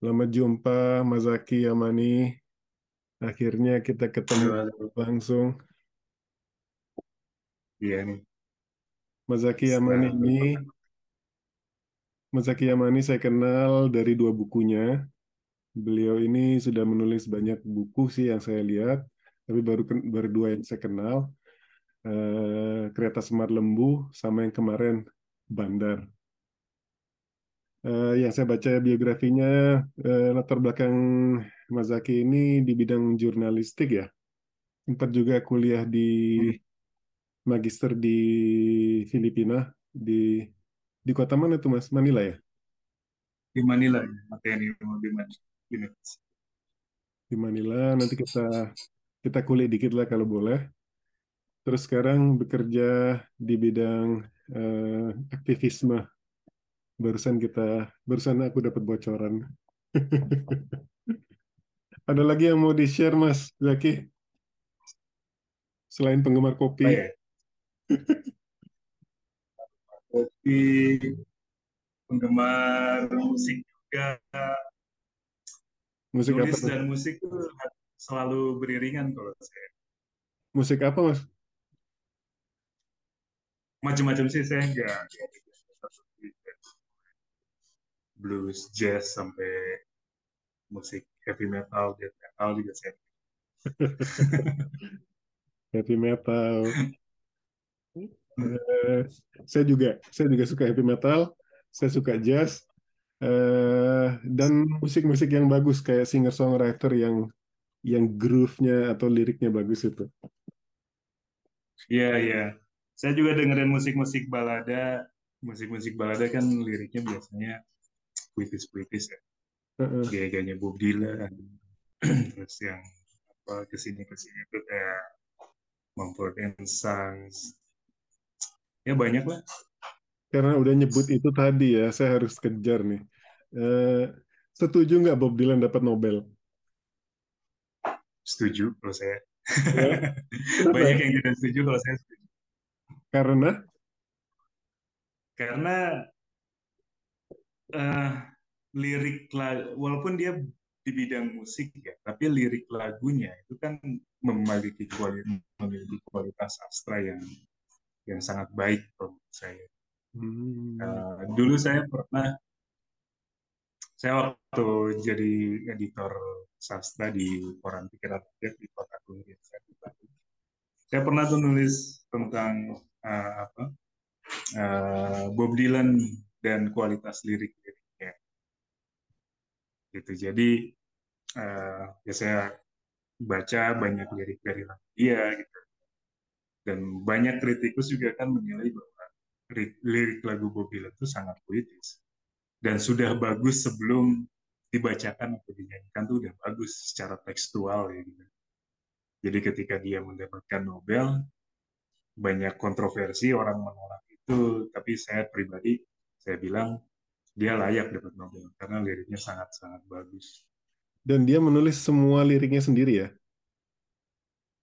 Selamat jumpa, Mas Zaki Yamani. Akhirnya kita ketemu Halo, langsung. iya nih. Mas Yamani ini, Mas Yamani saya kenal dari dua bukunya. Beliau ini sudah menulis banyak buku sih yang saya lihat, tapi baru baru dua yang saya kenal. Eh, Kereta Semar Lembu sama yang kemarin Bandar. Eh, yang saya baca biografinya, eh, latar belakang Mas Zaki ini di bidang jurnalistik ya. Sempat juga kuliah di magister di Filipina di di kota mana tuh Mas? Manila ya? di Manila ya, materi di Manila. Ini. Di Manila. Nanti kita kita kulik dikit lah kalau boleh. Terus sekarang bekerja di bidang eh, aktivisme. Barusan kita barusan aku dapat bocoran. Ada lagi yang mau di-share Mas Zaki? Selain penggemar kopi. Apa ya? Kopi, penggemar musik juga. Musik apa? Nulis tuh? dan musik itu selalu beriringan kalau saya. Musik apa Mas? Macam-macam sih saya enggak. Blues, jazz, sampai musik heavy metal, death metal juga saya. Heavy metal. Eh, saya juga saya juga suka heavy metal. Saya suka jazz. Eh, dan musik-musik yang bagus kayak singer-songwriter yang yang groove-nya atau liriknya bagus itu. Iya, iya. Saya juga dengerin musik-musik balada. Musik-musik balada kan liriknya biasanya puitis-puitis ya. Heeh. Gaya-gayanya Bob Dylan. Terus yang apa ke sini ke sini itu kayak Mumford and Sons. Ya banyak lah. Karena udah nyebut itu tadi ya, saya harus kejar nih. Eh, setuju nggak Bob Dylan dapat Nobel? Setuju kalau saya. Ya. Banyak yang tidak setuju kalau saya setuju. Karena Karena eh, lirik la- walaupun dia di bidang musik ya, tapi lirik lagunya itu kan memiliki kualitas, memiliki kualitas sastra yang yang sangat baik menurut saya. Hmm, Eh, dulu saya pernah, saya waktu jadi editor sastra di koran pikiran rakyat di kota Kuliah saya di Bandung. Saya pernah tuh nulis tentang eh, apa eh, Bob Dylan dan kualitas lirik-liriknya. Gitu. Jadi eh, ya saya baca banyak dari lagu dia gitu. Dan banyak kritikus juga kan menilai bahwa lirik, lagu Bob Dylan itu sangat puitis dan sudah bagus sebelum dibacakan atau dinyanyikan tuh udah bagus secara tekstual ya gitu. Jadi ketika dia mendapatkan Nobel banyak kontroversi orang menolak itu, tapi saya pribadi saya bilang dia layak dapat Nobel karena liriknya sangat-sangat bagus. dan dia menulis semua liriknya sendiri ya.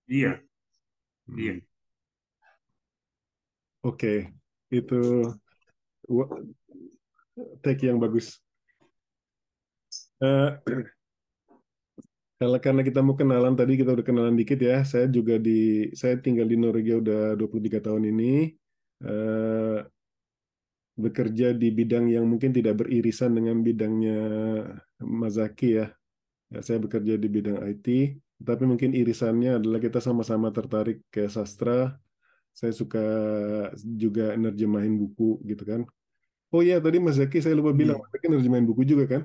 Iya, Hmm, iya. Oke, itu wa- take yang bagus. Kalau karena kita mau kenalan tadi kita udah kenalan dikit ya. Saya juga di saya tinggal di Norwegia udah 23 tahun ini. Eh, bekerja di bidang yang mungkin tidak beririsan dengan bidangnya Mazaki ya. Ya, saya bekerja di bidang IT, tapi mungkin irisannya adalah kita sama-sama tertarik ke sastra. Saya suka juga nerjemahin buku gitu kan. Oh iya, tadi Mas Zaki saya lupa bilang, Hmm. Mas Zaki nerjemahin buku juga kan?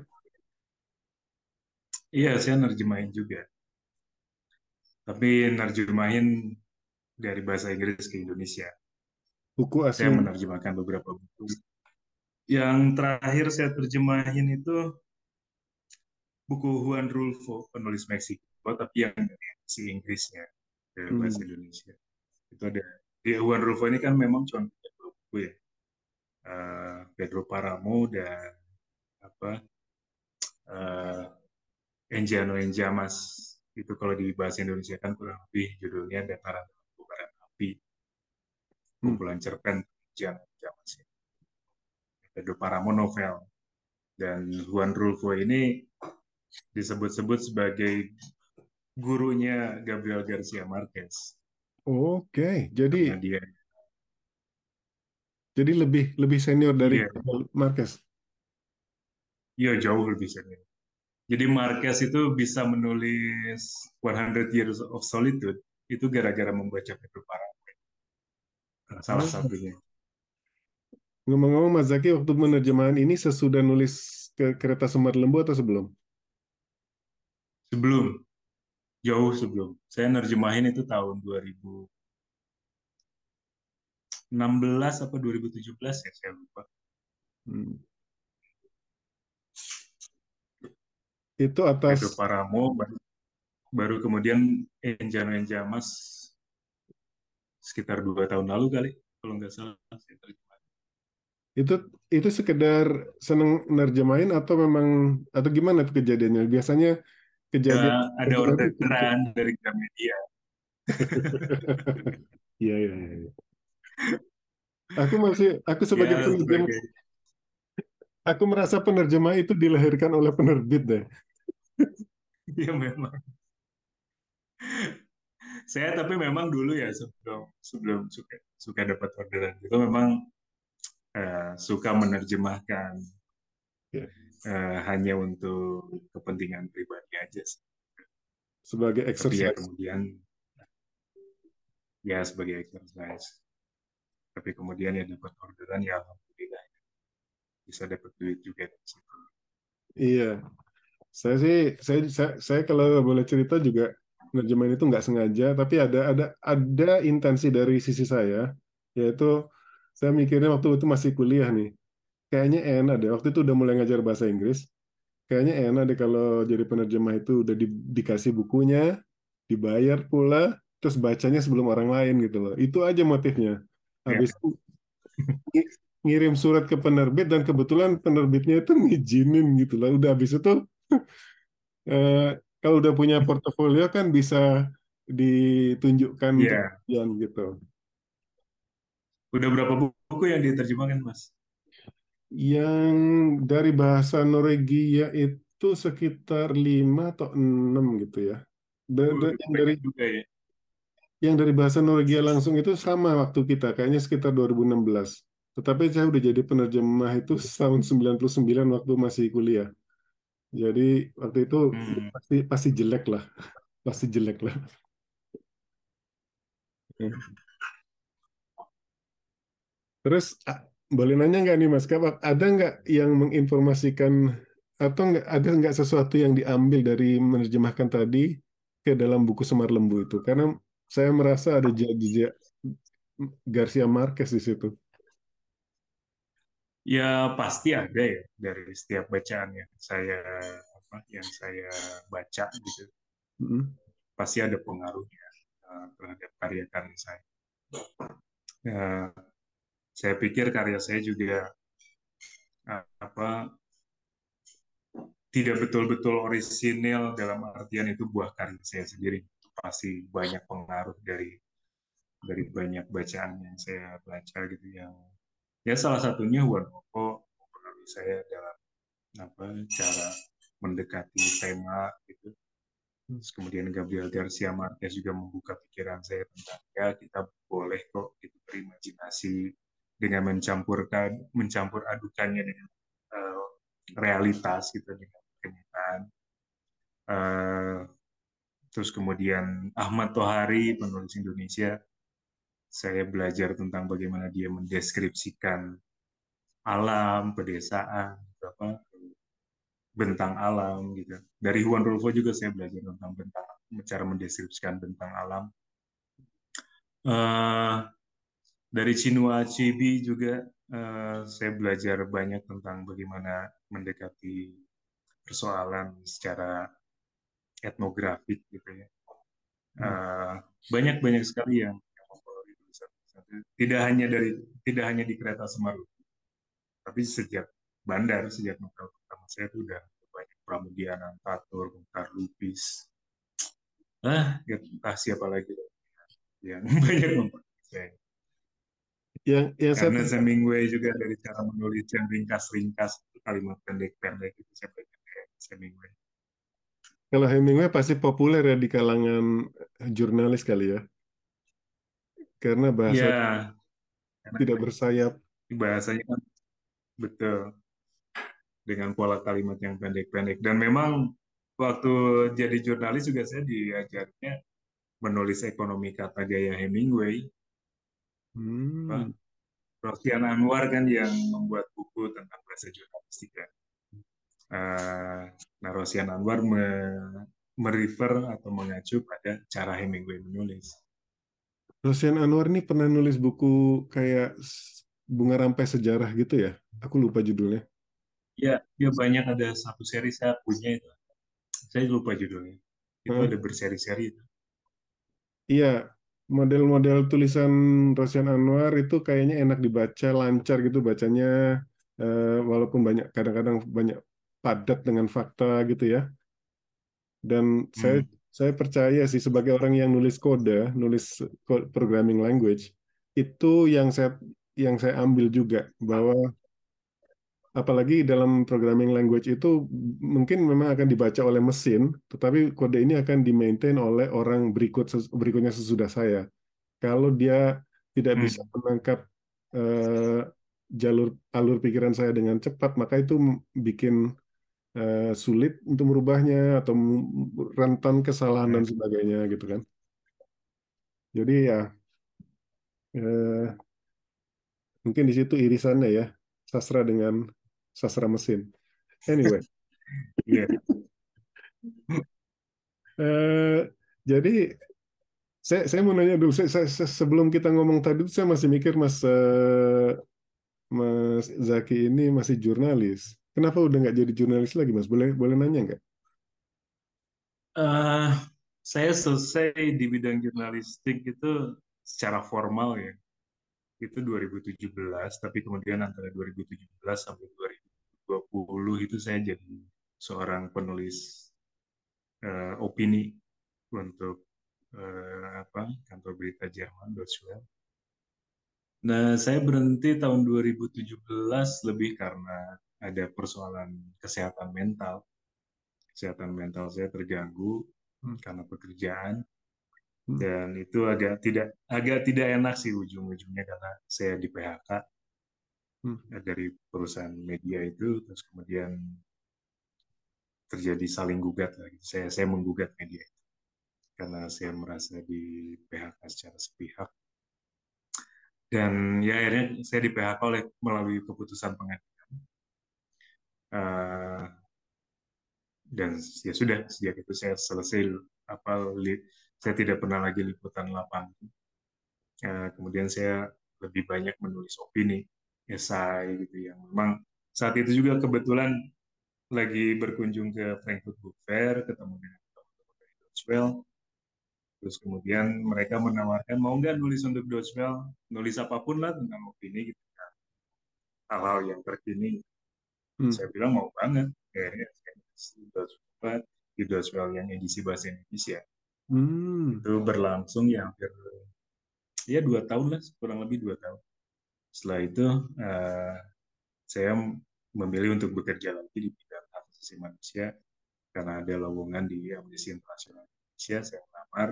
Iya, saya nerjemahin juga. Tapi nerjemahin dari bahasa Inggris ke Indonesia. Buku Saya asli. menerjemahkan beberapa buku. Yang terakhir saya terjemahin itu buku Juan Rulfo, penulis Meksiko, tapi yang dari versi Inggrisnya ke Hmm. bahasa Indonesia. Itu ada. Di Juan Rulfo ini kan memang cuma dua buku ya. Eh, Pedro Paramo dan apa eh, Enjano Enjamas itu kalau di bahasa Indonesia kan kurang lebih judulnya Dataran Bubaran Api. Kumpulan cerpen Enjano Enjamas ya. Pedro Paramo novel dan Juan Rulfo ini disebut-sebut sebagai gurunya Gabriel Garcia Marquez. Oke, jadi Karena dia jadi lebih lebih senior dari Iya. Marquez. Iya jauh lebih senior. Jadi Marquez itu bisa menulis 100 Years of Solitude itu gara-gara membaca Pedro Paramo. Salah satunya. Ngomong-ngomong Mas Zaki waktu penerjemahan ini sesudah nulis ke kereta Semar Lembu atau sebelum? Sebelum, jauh sebelum. Saya nerjemahin itu tahun 2016 apa 2017 ya, saya lupa. Hmm. Itu atas Pedro Paramo, baru, baru kemudian Enjano Enjamas sekitar dua tahun lalu kali, kalau nggak salah. itu itu sekedar seneng nerjemahin atau memang atau gimana tuh kejadiannya? Biasanya kejadian Ya, ada orderan dari Gramedia. Iya iya iya. Aku masih aku sebagai Ya, penerjemah sebagai aku merasa penerjemah itu dilahirkan oleh penerbit deh. ya memang. Saya tapi memang dulu ya sebelum sebelum suka suka dapat orderan itu memang eh, suka menerjemahkan Ya. eh, hanya untuk kepentingan pribadi aja. sih. Sebagai Tapi ya exercise. kemudian ya sebagai exercise. Tapi kemudian ya dapat orderan ya alhamdulillah bisa dapat duit juga dari situ. Iya. Saya sih saya saya, saya kalau boleh cerita juga nerjemahin itu nggak sengaja, tapi ada ada ada intensi dari sisi saya, yaitu saya mikirnya waktu itu masih kuliah nih. Kayaknya enak deh. Waktu itu udah mulai ngajar bahasa Inggris. Kayaknya enak deh kalau jadi penerjemah itu udah di- dikasih bukunya, dibayar pula, terus bacanya sebelum orang lain gitu loh. Itu aja motifnya. Ya. Habis itu ng- ngirim surat ke penerbit dan kebetulan penerbitnya itu ngizinin gitu loh. Udah habis itu eh, kalau udah punya portofolio kan bisa ditunjukkan Iya. kemudian gitu. Udah berapa buku yang diterjemahkan, Mas? Yang dari bahasa Norwegia itu sekitar lima atau enam gitu ya. Da- da- Uh, yang dari juga ya. yang dari bahasa Norwegia langsung itu sama waktu kita, kayaknya sekitar 2016. Tetapi saya udah jadi penerjemah itu tahun 99 waktu masih kuliah. Jadi waktu itu Hmm. pasti pasti jelek lah, pasti jelek lah. Terus a- boleh nanya nggak nih Mas Kabak, ada nggak yang menginformasikan atau nggak ada nggak sesuatu yang diambil dari menerjemahkan tadi ke dalam buku Semar Lembu itu? Karena saya merasa ada jejak Garcia Marquez di situ. Ya pasti ada ya dari setiap bacaan yang saya apa yang saya baca gitu. Mm. Pasti ada pengaruhnya eh, terhadap karya-karya saya. Eh, saya pikir karya saya juga apa tidak betul-betul orisinil dalam artian itu buah karya saya sendiri. Pasti banyak pengaruh dari dari banyak bacaan yang saya baca gitu yang ya salah satunya Wanoko mempengaruhi saya dalam apa cara mendekati tema gitu. Terus kemudian Gabriel Garcia Marquez juga membuka pikiran saya tentang ya kita boleh kok gitu berimajinasi dengan mencampurkan mencampur adukannya dengan eh, realitas gitu dengan kenyataan. Eh, terus kemudian Ahmad Tohari penulis Indonesia saya belajar tentang bagaimana dia mendeskripsikan alam, pedesaan, apa bentang alam gitu. Dari Juan Rulfo juga saya belajar tentang bentang, cara mendeskripsikan bentang alam. Eh, dari Chinua Achebe juga eh, saya belajar banyak tentang bagaimana mendekati persoalan secara etnografik gitu ya. Eh, banyak-banyak sekali yang yang mempengaruhi tulisan saya. Tidak hanya dari tidak hanya di kereta Semarang, tapi sejak bandar, sejak novel pertama saya itu udah banyak Pramudia Anantatur, Bongkar Lupis, ah ya, entah siapa lagi yang banyak mempengaruhi saya. Yang yang saya Karena Hemingway juga dari cara menulis yang ringkas-ringkas, kalimat pendek-pendek itu saya belajar dari Hemingway. Kalau Hemingway pasti populer ya di kalangan jurnalis kali ya, karena bahasa Ya, tidak bersayap. bahasanya kan betul dengan pola kalimat yang pendek-pendek. Dan memang waktu jadi jurnalis juga saya diajarnya menulis ekonomi kata gaya Hemingway. Pak Hmm. Rosian Anwar kan yang membuat buku tentang bahasa jurnalistika. Uh, nah, Rosian Anwar me merefer atau mengacu pada cara Hemingway menulis. Rosian Anwar ini pernah nulis buku kayak Bunga Rampai Sejarah gitu ya? Aku lupa judulnya. Ya, ya banyak ada satu seri saya punya itu. Saya lupa judulnya. Itu Hmm. ada berseri-seri itu. Iya, model-model tulisan Rosian Anwar itu kayaknya enak dibaca, lancar gitu bacanya, eh, walaupun banyak kadang-kadang banyak padat dengan fakta gitu ya. Dan Hmm. saya percaya sih sebagai orang yang nulis kode, nulis programming language, itu yang saya yang saya ambil juga bahwa apalagi dalam programming language itu mungkin memang akan dibaca oleh mesin, tetapi kode ini akan di-maintain oleh orang berikut berikutnya sesudah saya. Kalau dia tidak Hmm. bisa menangkap eh, jalur alur pikiran saya dengan cepat, maka itu bikin eh, sulit untuk merubahnya atau rentan kesalahan dan Hmm. sebagainya gitu kan. Jadi ya eh, mungkin di situ irisannya ya sastra dengan sastra mesin. Anyway, Iya. eh, jadi saya saya mau nanya dulu. Saya, saya- saya- sebelum kita ngomong tadi, saya masih mikir Mas eh, Mas Zaki ini masih jurnalis. Kenapa udah nggak jadi jurnalis lagi, Mas? Boleh boleh nanya nggak? Eh, saya selesai di bidang jurnalistik itu secara formal ya. Itu 2017, tapi kemudian antara 2017 sampai 2020 itu saya jadi seorang penulis eh, opini untuk eh, apa kantor berita Jerman Deutsche. Nah, saya berhenti tahun 2017 lebih karena ada persoalan kesehatan mental. Kesehatan mental saya terganggu Hmm. karena pekerjaan Hmm. dan itu agak tidak agak tidak enak sih ujung-ujungnya karena saya di PHK Hmm. dari perusahaan media itu terus kemudian terjadi saling gugat lagi. Saya saya menggugat media itu karena saya merasa di PHK secara sepihak dan ya akhirnya saya di PHK oleh melalui keputusan pengadilan Uh, dan ya sudah sejak itu saya selesai apa saya tidak pernah lagi liputan lapangan. Uh, kemudian saya lebih banyak menulis opini esai gitu yang memang saat itu juga kebetulan lagi berkunjung ke Frankfurt Book Fair ketemu dengan teman-teman dari terus kemudian mereka menawarkan mau nggak nulis untuk Deutsche nulis apa pun lah tentang opini gitu hal-hal yang terkini Hmm. saya bilang mau banget. Akhirnya saya nulis di Welle yang edisi bahasa Indonesia. Hmm. itu berlangsung ya hampir ya dua tahun lah kurang lebih dua tahun. Setelah itu uh, saya memilih untuk bekerja lagi di bidang hak asasi manusia. Karena ada lowongan di Amnesty International Indonesia saya melamar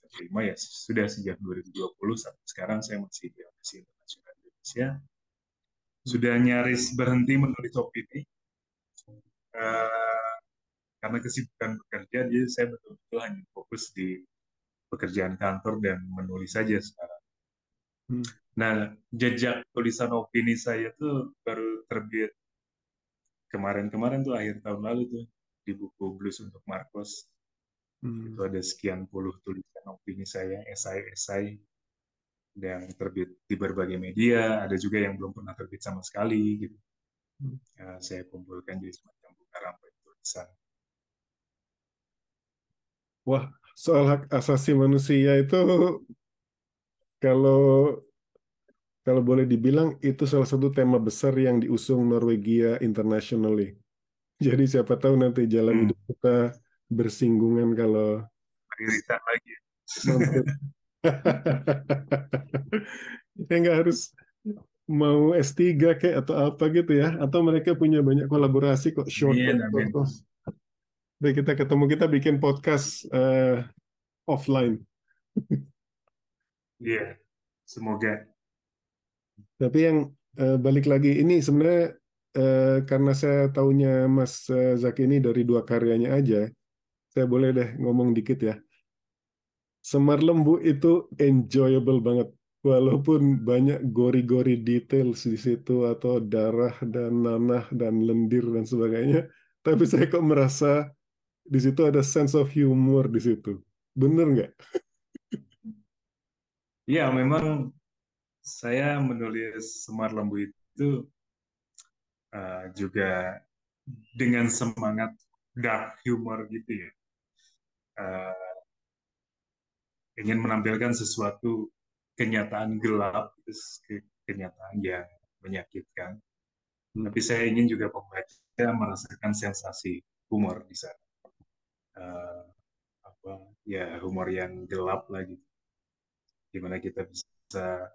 saya terima ya sudah sejak 2020 sampai sekarang saya masih di Amnesty International Indonesia sudah nyaris berhenti menulis opini uh, karena kesibukan bekerja jadi saya betul-betul hanya fokus di pekerjaan kantor dan menulis saja sekarang. Hmm. Nah, jejak tulisan opini saya tuh baru terbit kemarin-kemarin tuh akhir tahun lalu tuh di buku Blues untuk Marcos. Hmm. Itu ada sekian puluh tulisan opini saya, esai-esai yang terbit di berbagai media, ada juga yang belum pernah terbit sama sekali gitu. Hmm. Ya, saya kumpulkan jadi semacam buku rampai tulisan. Wah, soal hak asasi manusia itu kalau kalau boleh dibilang itu salah satu tema besar yang diusung Norwegia internationally. Jadi siapa tahu nanti jalan Hmm. hidup kita bersinggungan kalau lagi. Kita nggak harus mau S3 kayak atau apa gitu ya. Atau mereka punya banyak kolaborasi kok short amin. terus. Baik, kita ketemu kita bikin podcast eh, offline. Iya, semoga. Tapi yang eh, balik lagi ini sebenarnya eh, karena saya taunya Mas Zaki ini dari dua karyanya aja, saya boleh deh ngomong dikit ya. Semar Lembu itu enjoyable banget. Walaupun banyak gori-gori details di situ atau darah dan nanah dan lendir dan sebagainya, tapi saya kok merasa di situ ada sense of humor di situ. Bener nggak? Iya, memang saya menulis Semar Lembu itu uh, juga dengan semangat dark humor gitu ya. Uh, ingin menampilkan sesuatu kenyataan gelap, kenyataan yang menyakitkan. Tapi saya ingin juga pembaca merasakan sensasi humor di sana. Uh, apa ya humor yang gelap lagi, gimana kita bisa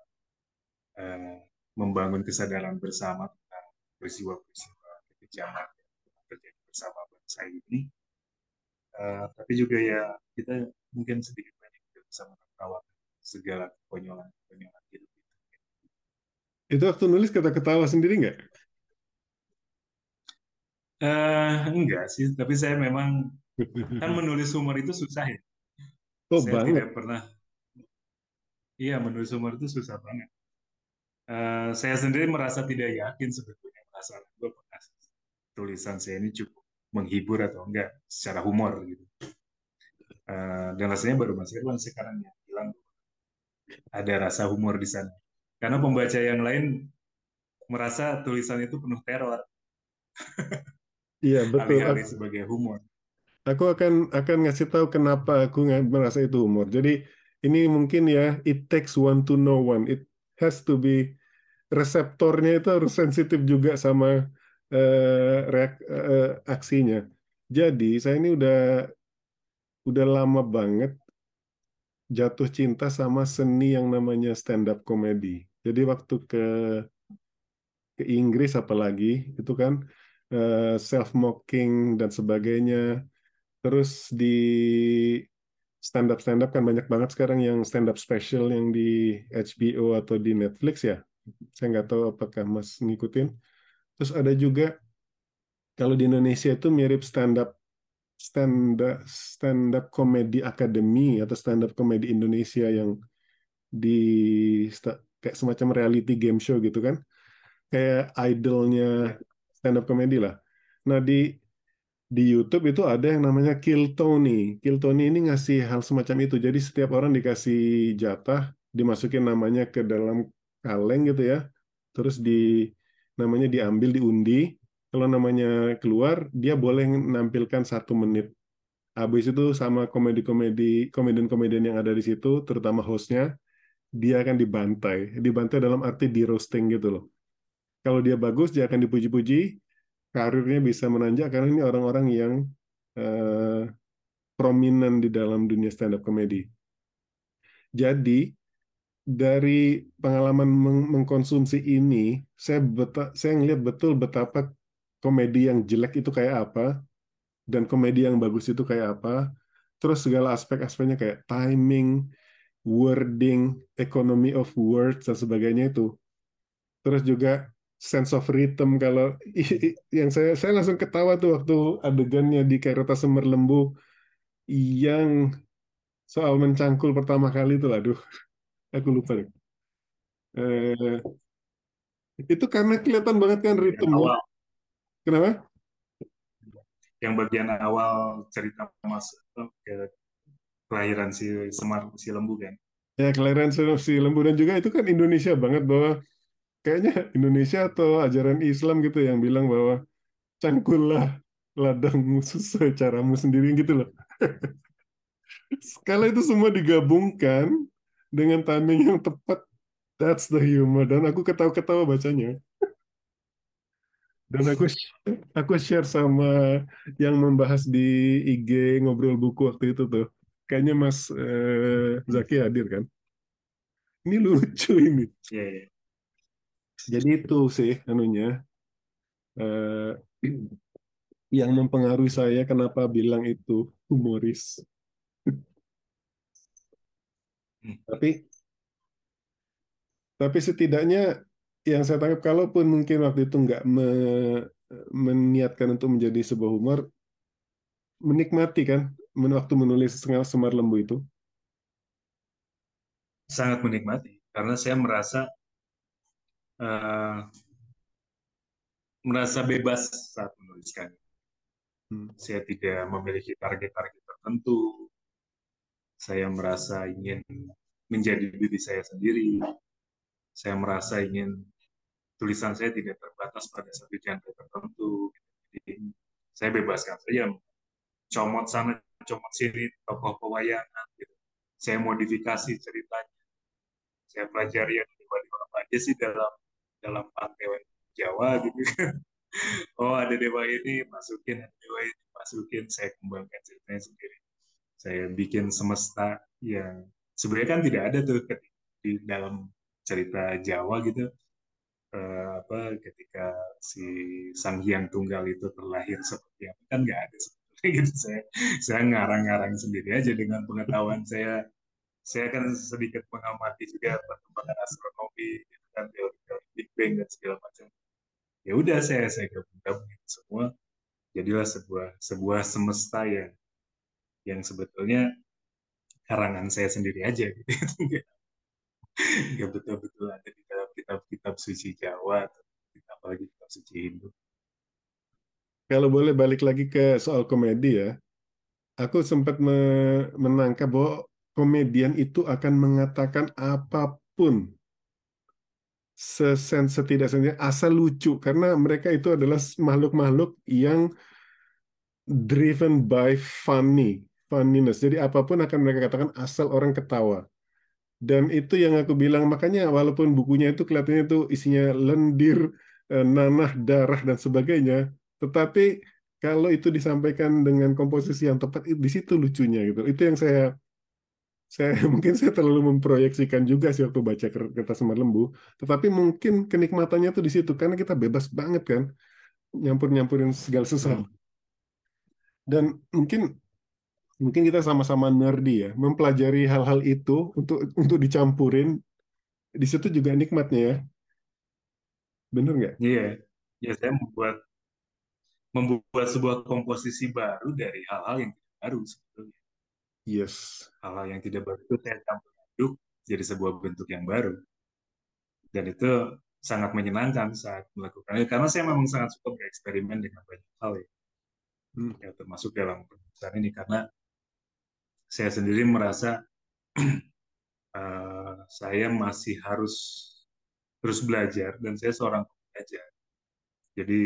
uh, membangun kesadaran bersama tentang peristiwa-peristiwa kekejaman yang terjadi bersama bangsa ini. Uh, tapi juga ya kita mungkin sedikit bisa menertawakan segala konyolan-konyolan hidup itu. Itu waktu nulis kata ketawa sendiri nggak? Uh, enggak sih, tapi saya memang kan menulis humor itu susah ya. Oh, saya banget. tidak pernah. Iya, menulis humor itu susah banget. Uh, saya sendiri merasa tidak yakin sebetulnya merasa gue pernah tulisan saya ini cukup menghibur atau enggak secara humor gitu. Uh, dan rasanya baru Mas Irwan sekarang yang bilang ada rasa humor di sana. Karena pembaca yang lain merasa tulisan itu penuh teror. Iya betul. Alih-alih sebagai humor. Aku akan akan ngasih tahu kenapa aku merasa itu humor. Jadi ini mungkin ya it takes one to know one. It has to be reseptornya itu harus sensitif juga sama uh, reak, uh, aksinya. Jadi saya ini udah udah lama banget jatuh cinta sama seni yang namanya stand up comedy. Jadi waktu ke ke Inggris apalagi itu kan eh, self mocking dan sebagainya. Terus di stand up stand up kan banyak banget sekarang yang stand up special yang di HBO atau di Netflix ya. Saya nggak tahu apakah Mas ngikutin. Terus ada juga kalau di Indonesia itu mirip stand up stand up stand up comedy academy atau stand up comedy Indonesia yang di kayak semacam reality game show gitu kan kayak idolnya stand up comedy lah nah di di YouTube itu ada yang namanya Kill Tony. Kill Tony ini ngasih hal semacam itu. Jadi setiap orang dikasih jatah, dimasukin namanya ke dalam kaleng gitu ya. Terus di namanya diambil diundi, kalau namanya keluar dia boleh menampilkan satu menit. Habis itu sama komedi-komedi komedian-komedian yang ada di situ terutama hostnya dia akan dibantai. Dibantai dalam arti di roasting gitu loh. Kalau dia bagus dia akan dipuji-puji karirnya bisa menanjak karena ini orang-orang yang uh, prominent di dalam dunia stand up comedy jadi dari pengalaman meng mengkonsumsi ini saya beta saya ngelihat betul betapa komedi yang jelek itu kayak apa dan komedi yang bagus itu kayak apa. Terus segala aspek-aspeknya kayak timing wording economy of words dan sebagainya itu. Terus juga sense of rhythm kalau yang saya saya langsung ketawa tuh waktu adegannya di Kairota Semer Lembu yang soal mencangkul pertama kali itu aduh aku lupa eh, itu karena kelihatan banget kan ritmenya Kenapa? Yang bagian awal cerita Mas ke kelahiran si Semar si Lembu kan. Ya kelahiran si Lembu dan juga itu kan Indonesia banget bahwa kayaknya Indonesia atau ajaran Islam gitu yang bilang bahwa cangkullah ladangmu sesuai caramu sendiri gitu loh. Kalau itu semua digabungkan dengan timing yang tepat, that's the humor. Dan aku ketawa-ketawa bacanya dan aku aku share sama yang membahas di IG ngobrol buku waktu itu tuh kayaknya Mas eh, Zaki hadir kan ini lucu ini yeah, yeah. jadi itu sih anunya eh, yang mempengaruhi saya kenapa bilang itu humoris. Hmm. Tapi tapi setidaknya yang saya tangkap kalaupun mungkin waktu itu nggak me, meniatkan untuk menjadi sebuah humor, menikmati kan waktu menulis Semar Lembu itu. Sangat menikmati karena saya merasa uh, merasa bebas saat menuliskan. Hmm. Saya tidak memiliki target-target tertentu. Saya merasa ingin menjadi diri saya sendiri. Saya merasa ingin tulisan saya tidak terbatas pada satu genre tertentu. Jadi saya bebaskan saja comot sana, comot sini, tokoh pewayangan. Gitu. Saya modifikasi ceritanya. Saya pelajari yang di apa aja sih dalam dalam panteon Jawa gitu kan. Oh ada dewa ini masukin, ada dewa ini masukin. Saya kembangkan ceritanya sendiri. Saya bikin semesta yang sebenarnya kan tidak ada tuh di dalam cerita Jawa gitu eh, apa ketika si sang hyang tunggal itu terlahir seperti apa kan nggak ada seperti gitu. Saya saya ngarang-ngarang sendiri aja dengan pengetahuan saya. Saya kan sedikit mengamati juga perkembangan astronomi gitu kan teori-teori Big Bang dan segala macam. Ya udah saya saya gabung-gabung semua. Jadilah sebuah sebuah semesta yang yang sebetulnya karangan saya sendiri aja gitu. Nggak betul-betul ada di dalam kitab-kitab suci Jawa atau apalagi kitab suci Hindu. Kalau boleh balik lagi ke soal komedi ya, aku sempat menangkap bahwa komedian itu akan mengatakan apa pun. Sesen setidak asal lucu. Karena mereka itu adalah makhluk-makhluk yang driven by funny funniness. Jadi apa pun akan mereka katakan asal orang ketawa dan itu yang aku bilang makanya walaupun bukunya itu kelihatannya itu isinya lendir eh, nanah darah dan sebagainya tetapi kalau itu disampaikan dengan komposisi yang tepat di situ lucunya gitu. Itu yang saya saya mungkin saya terlalu memproyeksikan juga sih waktu baca kertas semar lembu. Tetapi mungkin kenikmatannya tuh di situ karena kita bebas banget kan nyampur nyampurin segala sesuatu. Hmm. dan mungkin mungkin kita sama-sama nerdy ya mempelajari hal-hal itu untuk untuk dicampurin di situ juga nikmatnya ya bener nggak iya ya saya membuat membuat sebuah komposisi baru dari hal-hal yang tidak baru sebetulnya Yes. Hal-hal yang tidak baru itu saya campur aduk jadi sebuah bentuk yang baru. Dan itu sangat menyenangkan saat melakukannya karena saya memang sangat suka bereksperimen dengan banyak hal ya. Hmm. ya termasuk dalam penulisan ini karena saya sendiri merasa uh, saya masih harus terus belajar dan saya seorang pembelajar. Jadi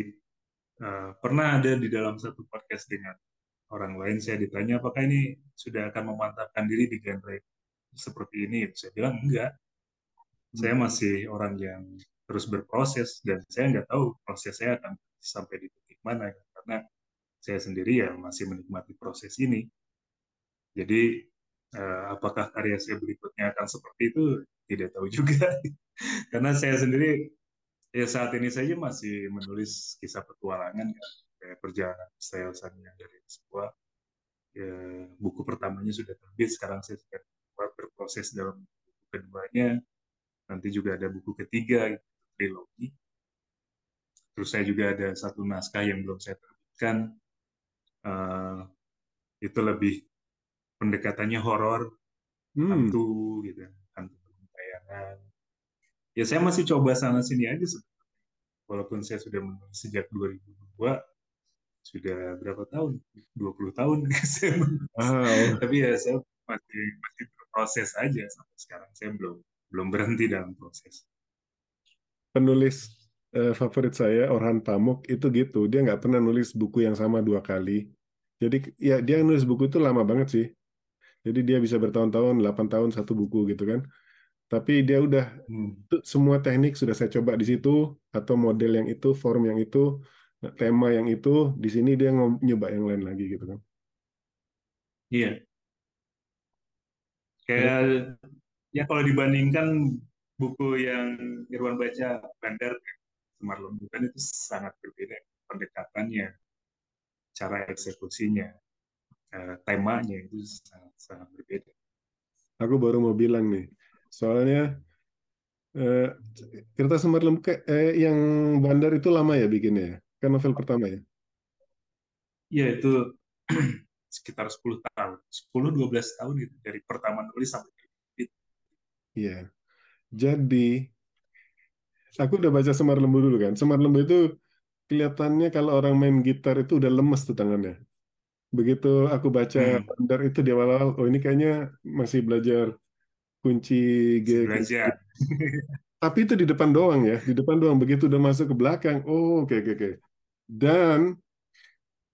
uh, pernah ada di dalam satu podcast dengan orang lain saya ditanya apakah ini sudah akan memantapkan diri di genre seperti ini saya bilang enggak saya hmm. masih orang yang terus berproses dan saya nggak tahu proses saya akan sampai di titik mana karena saya sendiri ya masih menikmati proses ini jadi eh, apakah karya saya berikutnya akan seperti itu tidak tahu juga. Karena saya sendiri ya saat ini saja masih menulis kisah petualangan ya kayak perjalanan saya yang dari sebuah ya, buku pertamanya sudah terbit sekarang saya sedang berproses dalam buku keduanya. Nanti juga ada buku ketiga trilogi. Terus saya juga ada satu naskah yang belum saya terbitkan. Uh, itu lebih pendekatannya horor hmm. hantu gitu hantu tayangan ya saya masih coba sana sini aja sebetulnya walaupun saya sudah menulis sejak 2002 sudah berapa tahun? 20 tahun wow. Tapi ya saya masih masih berproses aja sampai sekarang. Saya belum belum berhenti dalam proses. Penulis uh, favorit saya Orhan Pamuk itu gitu. Dia nggak pernah nulis buku yang sama dua kali. Jadi ya dia nulis buku itu lama banget sih. Jadi dia bisa bertahun-tahun, 8 tahun satu buku gitu kan. Tapi dia udah hmm. semua teknik sudah saya coba di situ atau model yang itu, form yang itu tema yang itu di sini dia nyoba yang lain lagi gitu kan iya kayak ya kalau dibandingkan buku yang Irwan baca Bandar Semar Lembu kan itu sangat berbeda pendekatannya cara eksekusinya, uh, temanya itu sangat sangat berbeda. Aku baru mau bilang nih, soalnya uh, Kereta Semar Lembu eh, yang Bandar itu lama ya bikinnya ya? Kan novel pertama ya? Iya itu sekitar 10 tahun, 10-12 tahun itu dari pertama nulis sampai itu. Iya. Jadi aku udah baca Semar Lembu dulu kan. Semar Lembu itu kelihatannya kalau orang main gitar itu udah lemes tuh tangannya. Begitu aku baca hmm. Bandar itu di awal-awal, oh ini kayaknya masih belajar kunci G. Belajar. Tapi itu di depan doang ya, di depan doang. Begitu udah masuk ke belakang, oh oke okay, oke okay, oke. Okay. Dan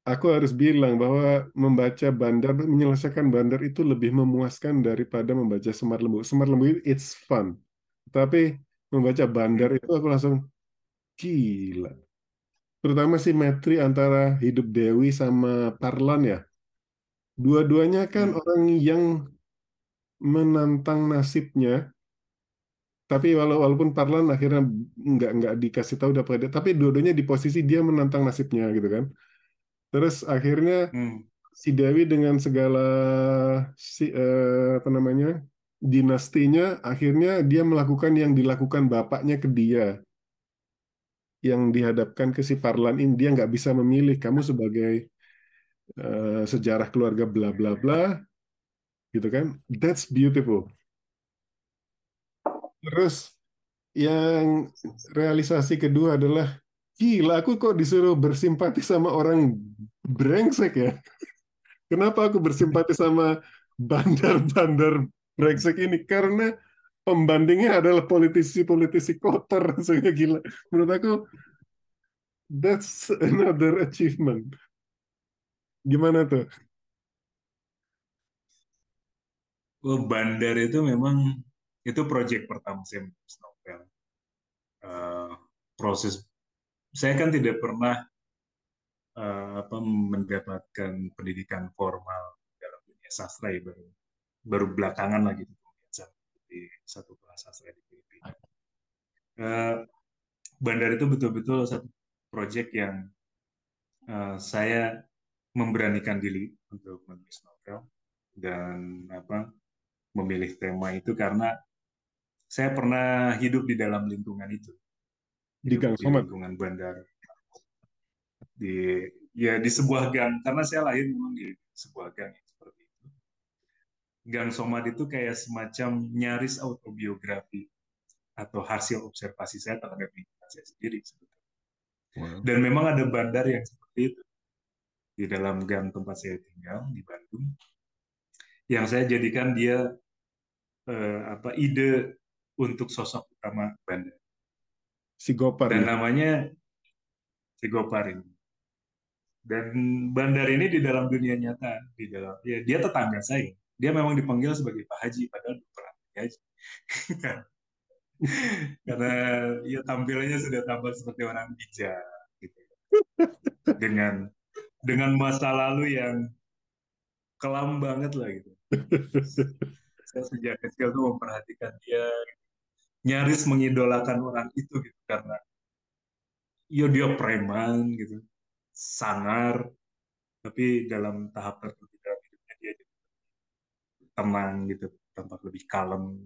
aku harus bilang bahwa membaca Bandar, menyelesaikan Bandar itu lebih memuaskan daripada membaca Semar Lembu. Semar Lembu it's fun. Tapi membaca Bandar itu aku langsung gila. Terutama simetri antara hidup Dewi sama Parlan ya. Dua-duanya kan hmm. orang yang menantang nasibnya. Tapi walaupun Parlan akhirnya nggak nggak dikasih tahu dapat dia, tapi dua-duanya di posisi dia menantang nasibnya gitu kan. Terus akhirnya hmm. si Dewi dengan segala si eh, apa namanya dinastinya akhirnya dia melakukan yang dilakukan bapaknya ke dia yang dihadapkan ke si Parlan ini dia nggak bisa memilih kamu sebagai uh, sejarah keluarga bla bla bla gitu kan? That's beautiful. Terus yang realisasi kedua adalah gila aku kok disuruh bersimpati sama orang brengsek ya? Kenapa aku bersimpati sama bandar-bandar brengsek ini? Karena pembandingnya adalah politisi-politisi kotor sehingga gila. Menurut aku that's another achievement. Gimana tuh? Oh, Bandar itu memang itu proyek pertama saya menulis novel. Uh, proses saya kan tidak pernah uh, apa mendapatkan pendidikan formal dalam dunia sastra ya baru baru belakangan lagi di satu kelas sastra di Filipina. Uh, Bandar itu betul-betul satu proyek yang uh, saya memberanikan diri untuk menulis novel dan apa memilih tema itu karena saya pernah hidup di dalam lingkungan itu. Di gang di lingkungan bandar. Di ya di sebuah gang. Karena saya lahir memang di sebuah gang Gang Somad itu kayak semacam nyaris autobiografi atau hasil observasi saya terhadap lingkungan saya sendiri sebetulnya. Wow. Dan memang ada bandar yang seperti itu di dalam gang tempat saya tinggal di Bandung, yang saya jadikan dia eh, apa ide untuk sosok utama bandar. Si Gopar. Dan ya? namanya si Gopar ini. Dan bandar ini di dalam dunia nyata, di dalam ya dia tetangga saya dia memang dipanggil sebagai Pak Haji padahal bukan Pak Haji. Karena ya tampilannya sudah tampak seperti orang bijak gitu. Dengan dengan masa lalu yang kelam banget lah gitu. Saya sejak kecil tuh memperhatikan dia nyaris mengidolakan orang itu gitu. Karena ya dia preman gitu. Sangar tapi dalam tahap tertentu tenang gitu tampak lebih kalem.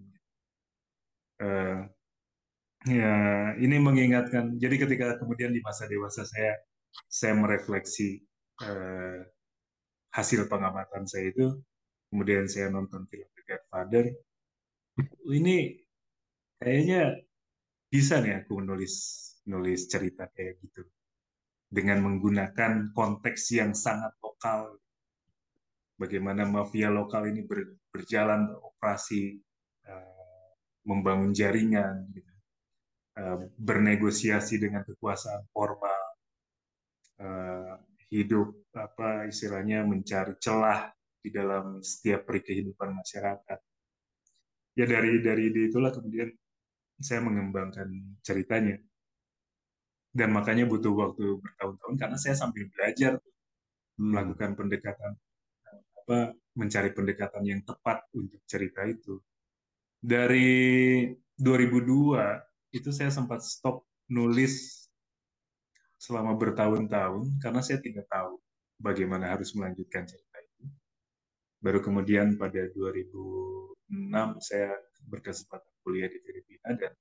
Uh, ya ini mengingatkan jadi ketika kemudian di masa dewasa saya saya merefleksi uh, hasil pengamatan saya itu kemudian saya nonton film The Godfather ini kayaknya bisa nih aku nulis nulis cerita kayak gitu. Dengan menggunakan konteks yang sangat lokal. Bagaimana mafia lokal ini ber, berjalan beroperasi uh, membangun jaringan gitu. uh, bernegosiasi dengan kekuasaan formal uh, hidup apa istilahnya mencari celah di dalam setiap peri kehidupan masyarakat ya dari dari itulah kemudian saya mengembangkan ceritanya dan makanya butuh waktu bertahun-tahun karena saya sambil belajar hmm. melakukan pendekatan apa mencari pendekatan yang tepat untuk cerita itu. Dari 2002 itu saya sempat stop nulis selama bertahun-tahun karena saya tidak tahu bagaimana harus melanjutkan cerita itu. Baru kemudian pada 2006 saya berkesempatan kuliah di Filipina dan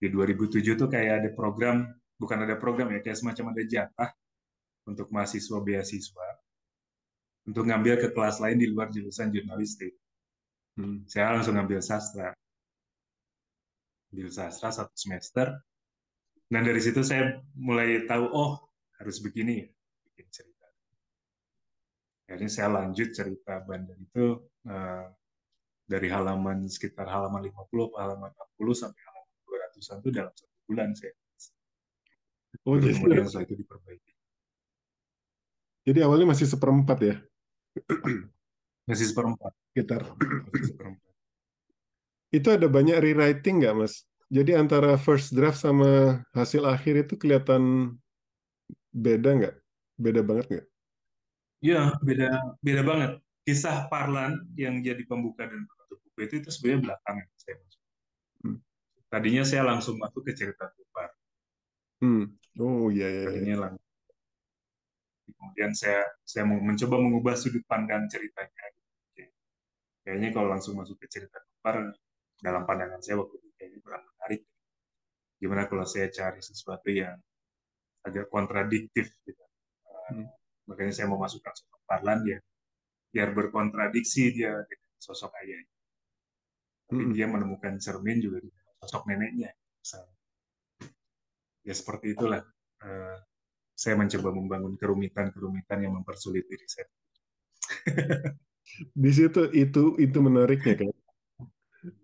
di 2007 tuh kayak ada program, bukan ada program ya, kayak semacam ada jatah untuk mahasiswa beasiswa untuk ngambil ke kelas lain di luar jurusan jurnalistik. Hmm. Saya langsung ngambil sastra. Ambil sastra satu semester. Dan dari situ saya mulai tahu, oh harus begini ya, bikin cerita. Akhirnya saya lanjut cerita Bandar itu uh, dari halaman sekitar halaman 50 halaman 60 sampai halaman 200-an itu dalam satu bulan saya. Oh, jadi kemudian setelah itu diperbaiki. Jadi awalnya masih seperempat ya? Masih seperempat. Gitar. Itu ada banyak rewriting nggak, Mas? Jadi antara first draft sama hasil akhir itu kelihatan beda nggak? Beda banget nggak? Iya, beda beda banget. Kisah Parlan yang jadi pembuka dan penutup buku itu itu sebenarnya belakangan saya masuk. Hmm. Tadinya saya langsung masuk ke cerita Tupar. Hmm. Oh iya iya. iya. Tadinya langsung kemudian saya saya mau mencoba mengubah sudut pandang ceritanya. Kayaknya kalau langsung masuk ke cerita kembar dalam pandangan saya waktu itu kayaknya kurang menarik. Gimana kalau saya cari sesuatu yang agak kontradiktif gitu. Hmm. makanya saya mau masukkan sosok Parlan ya. Biar berkontradiksi dia dengan sosok ayahnya. Tapi hmm. dia menemukan cermin juga di sosok neneknya. Misalnya. ya seperti itulah. Uh, saya mencoba membangun kerumitan-kerumitan yang mempersulit diri saya. Di situ itu itu menariknya kan.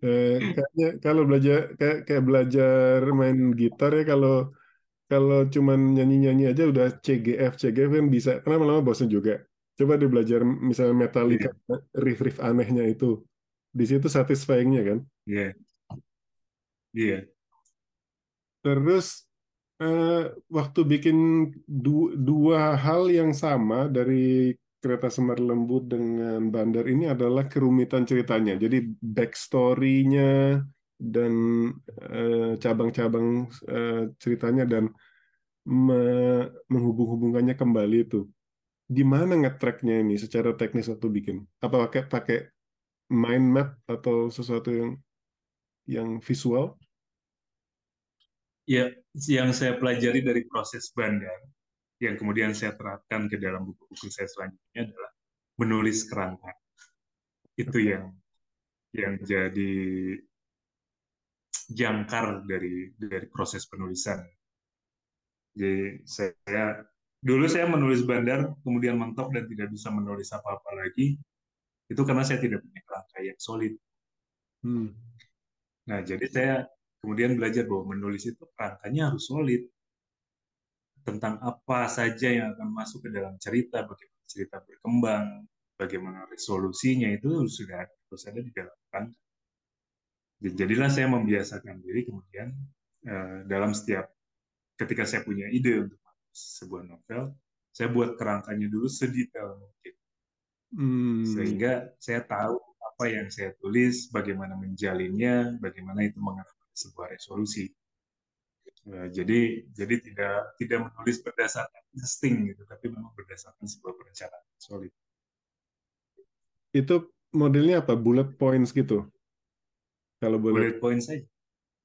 Eh, kayaknya kalau belajar kayak kayak belajar main gitar ya kalau kalau cuman nyanyi-nyanyi aja udah CGF CGF kan bisa kenapa lama bosan juga. Coba deh belajar misalnya Metallica yeah. riff-riff anehnya itu. Di situ satisfyingnya kan. Iya. Yeah. Iya. Yeah. Terus uh, waktu bikin du dua hal yang sama dari kereta semar lembut dengan bandar ini adalah kerumitan ceritanya. Jadi backstory-nya dan uh, cabang-cabang uh, ceritanya dan me menghubung-hubungkannya kembali itu. Di mana nge-tracknya ini secara teknis waktu bikin? Apa pakai pakai mind map atau sesuatu yang yang visual? Ya yang saya pelajari dari proses bandar yang kemudian saya terapkan ke dalam buku-buku saya selanjutnya adalah menulis kerangka. Itu yang yang jadi jangkar dari dari proses penulisan. Jadi saya dulu saya menulis bandar kemudian mentok dan tidak bisa menulis apa-apa lagi. Itu karena saya tidak punya kerangka yang solid. Hmm. nah jadi saya kemudian belajar bahwa menulis itu kerangkanya harus solid tentang apa saja yang akan masuk ke dalam cerita, bagaimana cerita berkembang, bagaimana resolusinya itu sudah harus ada di dalam kerangka. Jadilah saya membiasakan diri kemudian uh, dalam setiap ketika saya punya ide untuk sebuah novel, saya buat kerangkanya dulu sedetail mungkin, hmm. sehingga saya tahu apa yang saya tulis, bagaimana menjalinnya, bagaimana itu mengarah sebuah resolusi. Ya, jadi jadi tidak tidak menulis berdasarkan insting gitu, tapi memang berdasarkan sebuah perencanaan solid. Itu modelnya apa? Bullet points gitu? Kalau bullet, bullet points saja.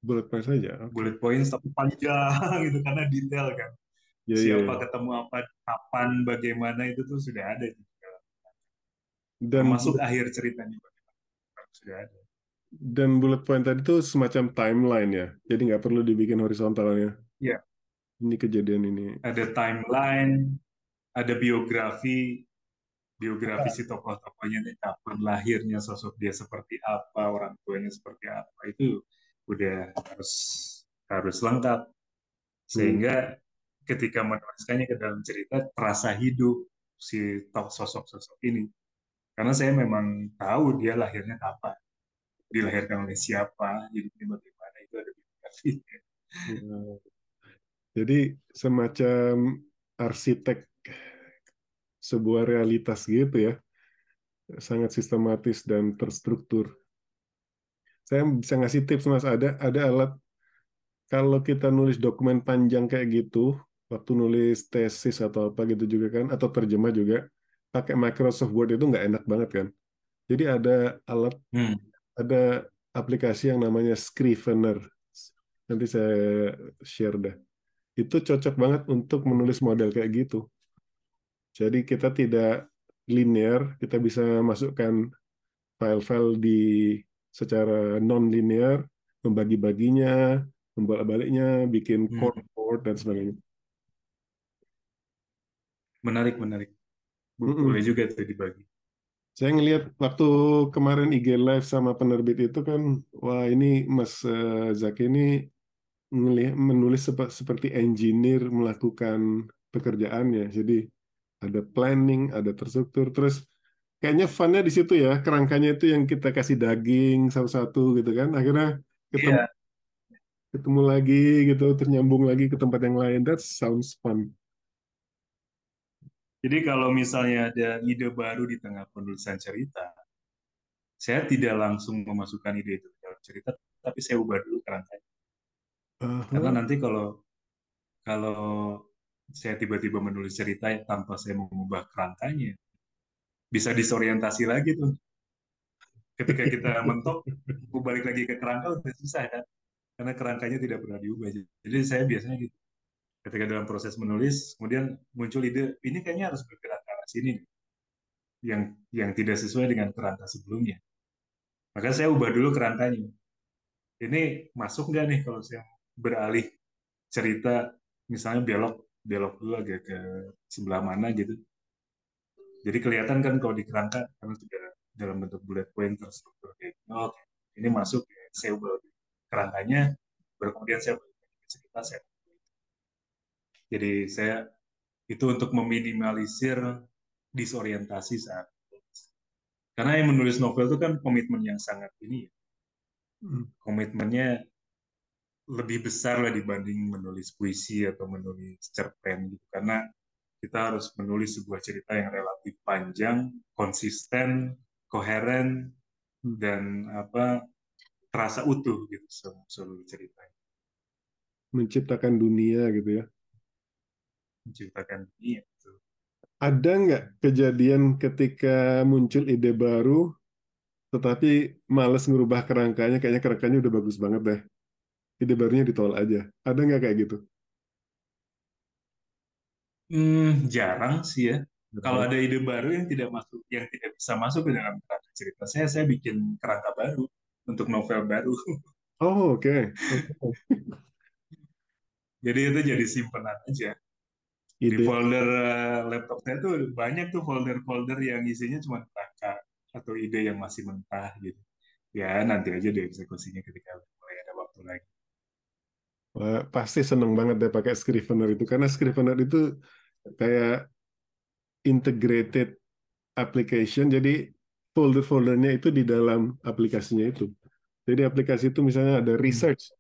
Bullet points saja. Okay. Bullet points tapi panjang gitu karena detail kan. Ya, Siapa ya, ketemu apa, kapan, bagaimana itu tuh sudah ada dalam. Dan masuk akhir ceritanya sudah ada dan bullet point tadi itu semacam timeline ya, jadi nggak perlu dibikin horizontalnya. Iya. Ini kejadian ini. Ada timeline, ada biografi, biografi si tokoh-tokohnya kapan lahirnya, sosok dia seperti apa, orang tuanya seperti apa itu udah harus harus lengkap sehingga hmm. ketika menuliskannya ke dalam cerita terasa hidup si sosok-sosok ini karena saya memang tahu dia lahirnya kapan dilahirkan oleh siapa, jadi bagaimana itu ada biografinya. Jadi semacam arsitek sebuah realitas gitu ya, sangat sistematis dan terstruktur. Saya bisa ngasih tips mas, ada ada alat kalau kita nulis dokumen panjang kayak gitu, waktu nulis tesis atau apa gitu juga kan, atau terjemah juga, pakai Microsoft Word itu nggak enak banget kan. Jadi ada alat, Hmm. Ada aplikasi yang namanya Scrivener. Nanti saya share dah. Itu cocok banget untuk menulis model kayak gitu. Jadi kita tidak linear, kita bisa masukkan file-file di secara non-linear, membagi-baginya, membolak-baliknya, bikin Hmm. chord-chord dan sebagainya. Menarik, menarik. Bo- Mm-mm. Boleh juga tuh dibagi. Saya ngelihat waktu kemarin IG Live sama penerbit itu kan, wah ini Mas eh, Zaki ini ngelihat menulis sepe- seperti engineer melakukan pekerjaannya. Jadi ada planning, ada terstruktur, terus kayaknya funnya di situ ya, kerangkanya itu yang kita kasih daging satu-satu gitu kan. Akhirnya ketemu Iya. ketemu lagi gitu, ternyambung lagi ke tempat yang lain. That sounds fun. Jadi kalau misalnya ada ide baru di tengah penulisan cerita, saya tidak langsung memasukkan ide itu ke dalam cerita, tapi saya ubah dulu kerangkanya. Karena Aha. nanti kalau kalau saya tiba-tiba menulis cerita tanpa saya mengubah kerangkanya, bisa disorientasi lagi tuh. Ketika kita mentok, balik lagi ke kerangka udah susah kan, karena kerangkanya tidak pernah diubah. Jadi saya biasanya gitu. Ketika dalam proses menulis, kemudian muncul ide, ini kayaknya harus bergerak ke arah sini, yang yang tidak sesuai dengan kerangka sebelumnya. Maka saya ubah dulu kerangkanya. Ini masuk nggak nih kalau saya beralih cerita, misalnya belok belok dulu agak ke sebelah mana gitu. Jadi kelihatan kan kalau di kerangka karena sudah dalam bentuk bullet point terstruktur gitu. Oh, Oke, ini masuk ya. Saya ubah kerangkanya, kemudian saya cerita saya. Jadi saya itu untuk meminimalisir disorientasi saat menulis. Karena yang menulis novel itu kan komitmen yang sangat ini ya. Hmm. komitmennya lebih besar lah dibanding menulis puisi atau menulis cerpen gitu karena kita harus menulis sebuah cerita yang relatif panjang, konsisten, koheren Hmm. dan apa terasa utuh gitu sel- seluruh ceritanya Menciptakan dunia gitu ya. Menciptakan dunia gitu. Ada nggak kejadian ketika muncul ide baru, tetapi males ngerubah kerangkanya, kayaknya kerangkanya udah bagus banget deh. Ide barunya ditolak aja. Ada nggak kayak gitu? Hmm, jarang sih ya. Kalau ada ide baru yang tidak masuk, yang tidak bisa masuk ke dalam kerangka cerita saya, saya bikin kerangka baru untuk novel baru. Oh, oke. Oke. Jadi itu jadi simpenan aja. Di Ide. folder eh, laptop saya tuh banyak tuh folder-folder yang isinya cuma kerangka atau ide yang masih mentah gitu. Ya nanti aja dieksekusinya ketika mulai ada waktu lagi. Wah, pasti seneng banget deh pakai Scrivener itu karena Scrivener itu kayak integrated application jadi folder-foldernya itu di dalam aplikasinya itu jadi aplikasi itu misalnya ada research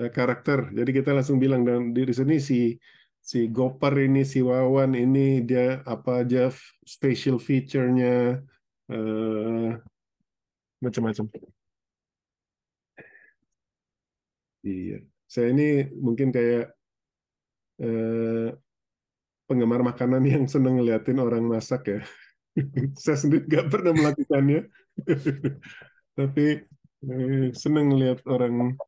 eh, karakter jadi kita langsung bilang dan di sini si si Gopar ini si Wawan ini dia apa aja facial feature-nya eh, macam-macam iya saya ini mungkin kayak eh, penggemar makanan yang seneng ngeliatin orang masak ya. Saya sendiri nggak pernah melakukannya, tapi eh, seneng lihat orang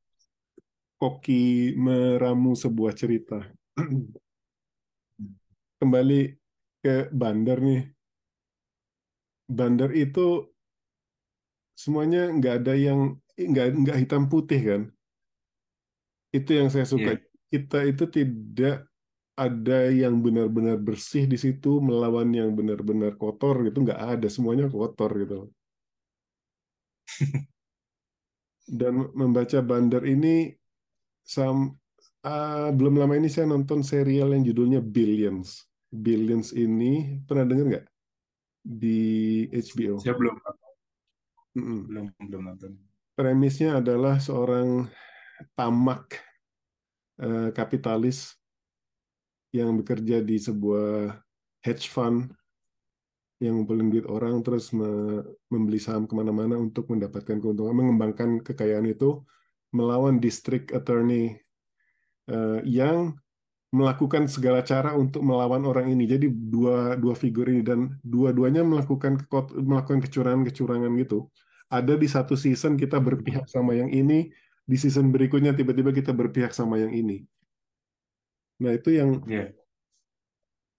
koki meramu sebuah cerita. Kembali ke Bandar nih. Bandar itu semuanya nggak ada yang nggak nggak hitam putih kan. Itu yang saya suka. Iya. Kita itu tidak ada yang benar-benar bersih di situ melawan yang benar-benar kotor gitu nggak ada semuanya kotor gitu dan membaca Bandar ini sam ah, belum lama ini saya nonton serial yang judulnya Billions Billions ini pernah dengar nggak di HBO Saya belum Mm-mm. belum belum nonton. premisnya adalah seorang tamak eh, kapitalis yang bekerja di sebuah hedge fund yang ngumpulin duit orang terus me- membeli saham ke mana-mana untuk mendapatkan keuntungan, mengembangkan kekayaan itu melawan district attorney eh, yang melakukan segala cara untuk melawan orang ini. Jadi dua dua figur ini dan dua-duanya melakukan melakukan kecurangan-kecurangan gitu. Ada di satu season kita berpihak sama yang ini, di season berikutnya tiba-tiba kita berpihak sama yang ini. Nah itu yang yeah.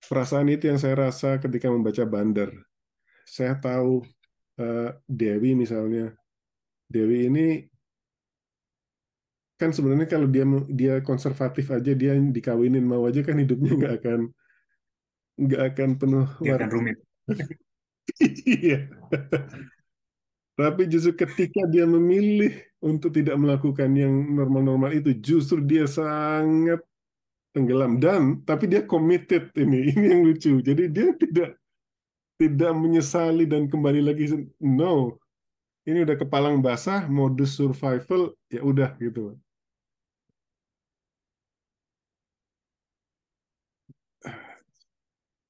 perasaan itu yang saya rasa ketika membaca Bandar. Saya tahu uh, Dewi misalnya, Dewi ini kan sebenarnya kalau dia dia konservatif aja dia dikawinin mau aja kan hidupnya nggak akan nggak akan penuh dia akan rumit. Iya. Tapi justru ketika dia memilih untuk tidak melakukan yang normal-normal itu justru dia sangat tenggelam. Dan tapi dia committed ini ini yang lucu. Jadi dia tidak tidak menyesali dan kembali lagi no ini udah kepalang basah modus survival ya udah gitu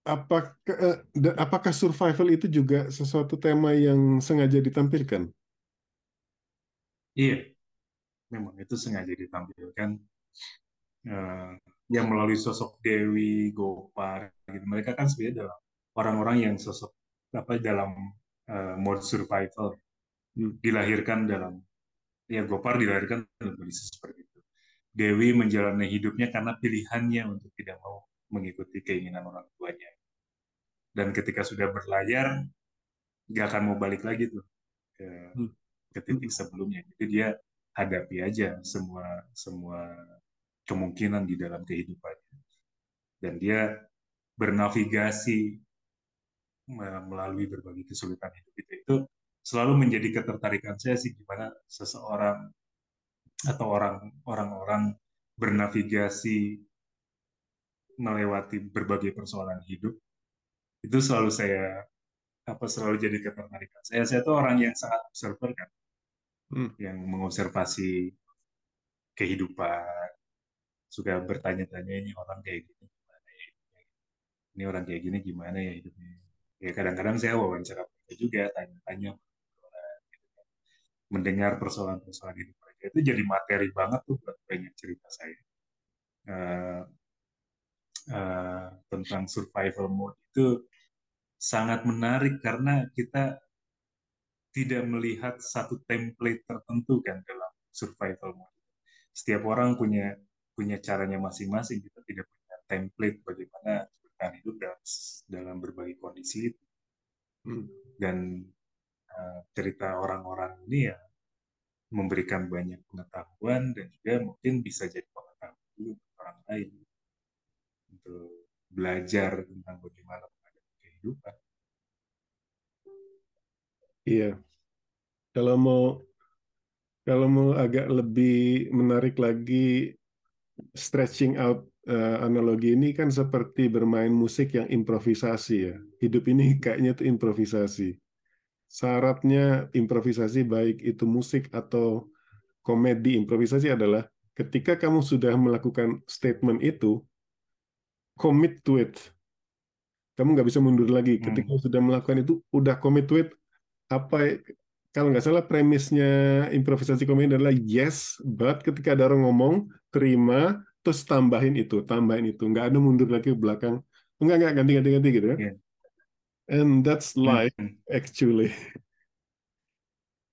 apakah eh, apakah survival itu juga sesuatu tema yang sengaja ditampilkan? Iya, memang itu sengaja ditampilkan. Uh, yang melalui sosok Dewi, Gopar, gitu. mereka kan sebenarnya orang-orang yang sosok apa dalam uh, mode survival dilahirkan dalam ya Gopar dilahirkan dalam kondisi seperti itu. Dewi menjalani hidupnya karena pilihannya untuk tidak mau mengikuti keinginan orang tuanya dan ketika sudah berlayar nggak akan mau balik lagi tuh ke, hmm. ke titik sebelumnya. Jadi dia hadapi aja semua semua kemungkinan di dalam kehidupannya. Dan dia bernavigasi melalui berbagai kesulitan hidup itu. Itu selalu menjadi ketertarikan saya sih gimana seseorang atau orang orang-orang bernavigasi melewati berbagai persoalan hidup itu selalu saya apa selalu jadi ketertarikan. Saya saya tuh orang yang sangat observer kan. Hmm. yang mengobservasi kehidupan suka bertanya-tanya ini orang kayak gini gimana ya ini orang kayak gini gimana ya hidupnya? Ya kadang-kadang saya wawancara mereka juga tanya-tanya gitu kan. mendengar persoalan-persoalan hidup mereka itu jadi materi banget tuh buat banyak cerita saya. Uh, uh, tentang survival mode itu sangat menarik karena kita tidak melihat satu template tertentu kan dalam survival mode. Setiap orang punya punya caranya masing-masing. Kita tidak punya template bagaimana bertahan hidup dalam, dalam berbagai kondisi itu. Hmm. Dan uh, cerita orang-orang ini ya memberikan banyak pengetahuan dan juga mungkin bisa jadi pengetahuan untuk orang lain untuk belajar tentang bagaimana kehidupan. Iya. Kalau mau kalau mau agak lebih menarik lagi stretching out uh, analogi ini kan seperti bermain musik yang improvisasi ya. Hidup ini kayaknya itu improvisasi. Syaratnya improvisasi baik itu musik atau komedi improvisasi adalah ketika kamu sudah melakukan statement itu, commit to it kamu nggak bisa mundur lagi. Hmm. Ketika hmm. sudah melakukan itu, udah commit to it. Apa kalau nggak salah premisnya improvisasi komedi adalah yes, but ketika ada orang ngomong, terima, terus tambahin itu, tambahin itu, nggak ada mundur lagi ke belakang. Enggak, enggak, ganti, ganti, ganti gitu ya. Yeah. And that's hmm. life, actually.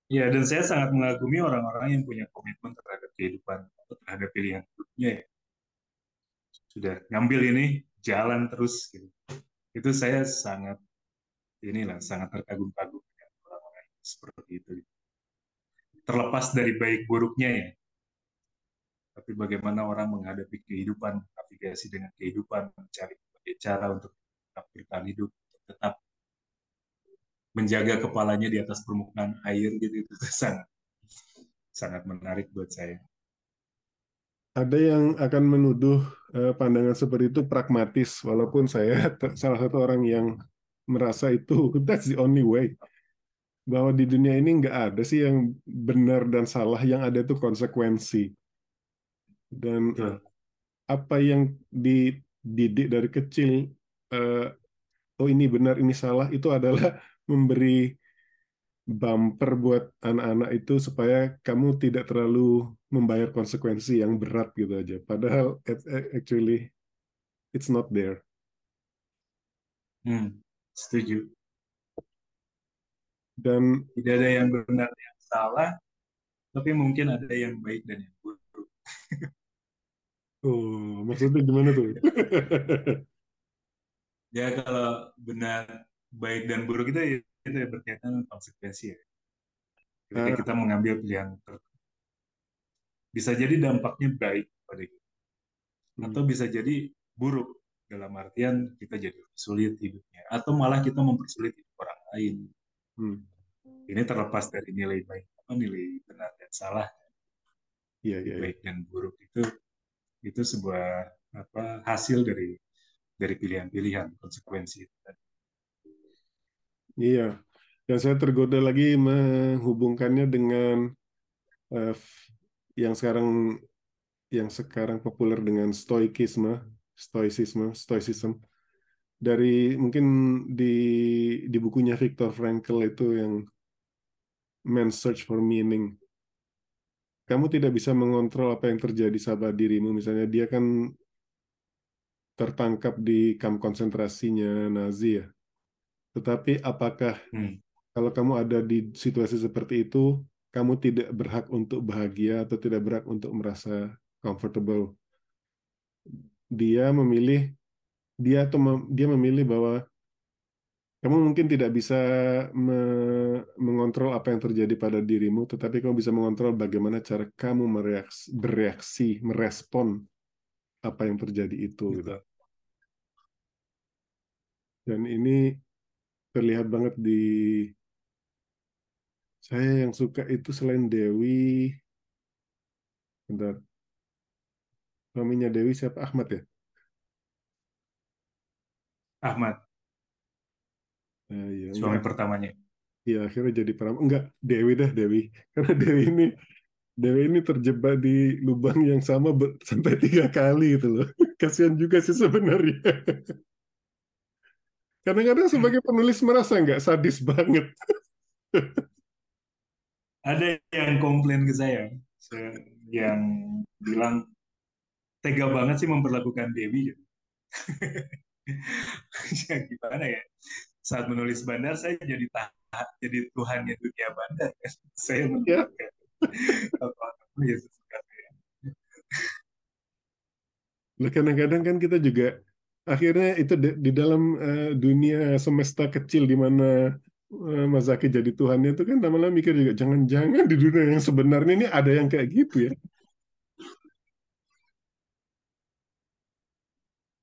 Ya, dan saya sangat mengagumi orang-orang yang punya komitmen terhadap kehidupan, atau terhadap pilihan hidupnya ya. Sudah ngambil ini, jalan terus. Gitu. Itu saya sangat inilah sangat terkagum-kagum dengan orang-orang seperti itu terlepas dari baik buruknya ya. Tapi bagaimana orang menghadapi kehidupan navigasi dengan kehidupan mencari cara untuk tetap bertahan hidup tetap menjaga kepalanya di atas permukaan air gitu. Itu sangat sangat menarik buat saya ada yang akan menuduh uh, pandangan seperti itu pragmatis, walaupun saya salah satu orang yang merasa itu that's the only way. Bahwa di dunia ini nggak ada sih yang benar dan salah, yang ada itu konsekuensi. Dan apa yang dididik dari kecil, uh, oh ini benar, ini salah, itu adalah memberi bumper buat anak-anak itu supaya kamu tidak terlalu membayar konsekuensi yang berat gitu aja. Padahal actually it's not there. Hmm, setuju. Dan Tidak ada yang benar yang salah, tapi mungkin ada yang baik dan yang buruk. oh, maksudnya gimana tuh? Ya kalau benar baik dan buruk itu itu berkaitan dengan konsekuensi ya. Ketika Ah. kita mengambil pilihan. Bisa jadi dampaknya baik pada kita. Hmm. Atau bisa jadi buruk dalam artian kita jadi sulit hidupnya. Atau malah kita mempersulit hidup orang lain. Hmm. Ini terlepas dari nilai baik apa nilai benar dan salah. Iya, iya, iya. Baik dan buruk itu itu sebuah apa hasil dari dari pilihan-pilihan konsekuensi itu. Iya. Dan saya tergoda lagi menghubungkannya dengan eh, yang sekarang yang sekarang populer dengan stoikisme, stoicisme, stoicism. Dari mungkin di di bukunya Viktor Frankl itu yang Man's Search for Meaning. Kamu tidak bisa mengontrol apa yang terjadi sama dirimu. Misalnya dia kan tertangkap di kamp konsentrasinya Nazi ya. Tetapi apakah Hmm. kalau kamu ada di situasi seperti itu, kamu tidak berhak untuk bahagia atau tidak berhak untuk merasa comfortable. Dia memilih dia atau mem- dia memilih bahwa kamu mungkin tidak bisa me- mengontrol apa yang terjadi pada dirimu, tetapi kamu bisa mengontrol bagaimana cara kamu mereaksi, bereaksi, merespon apa yang terjadi itu. gitu. Dan ini terlihat banget di saya yang suka itu selain Dewi, bentar, suaminya Dewi siapa Ahmad ya? Ahmad, Eh, iya, suami enggak. pertamanya. Iya, akhirnya jadi peramal. Enggak, Dewi dah Dewi. Karena Dewi ini Dewi ini terjebak di lubang yang sama ber- sampai tiga kali itu loh. Kasihan juga sih sebenarnya. Kadang-kadang sebagai penulis merasa nggak sadis banget. Ada yang komplain ke saya, yang bilang tega banget sih memperlakukan Dewi. ya gimana ya? Saat menulis bandar saya jadi tahan, jadi tuhannya dunia bandar. saya Ya. menuliskan apa-apa ya sesuka saya. Lah kadang-kadang kan kita juga akhirnya itu di, di dalam eh, dunia semesta kecil di mana Mas Zaki jadi Tuhannya itu kan lama-lama mikir juga jangan-jangan di dunia yang sebenarnya ini ada yang kayak gitu ya.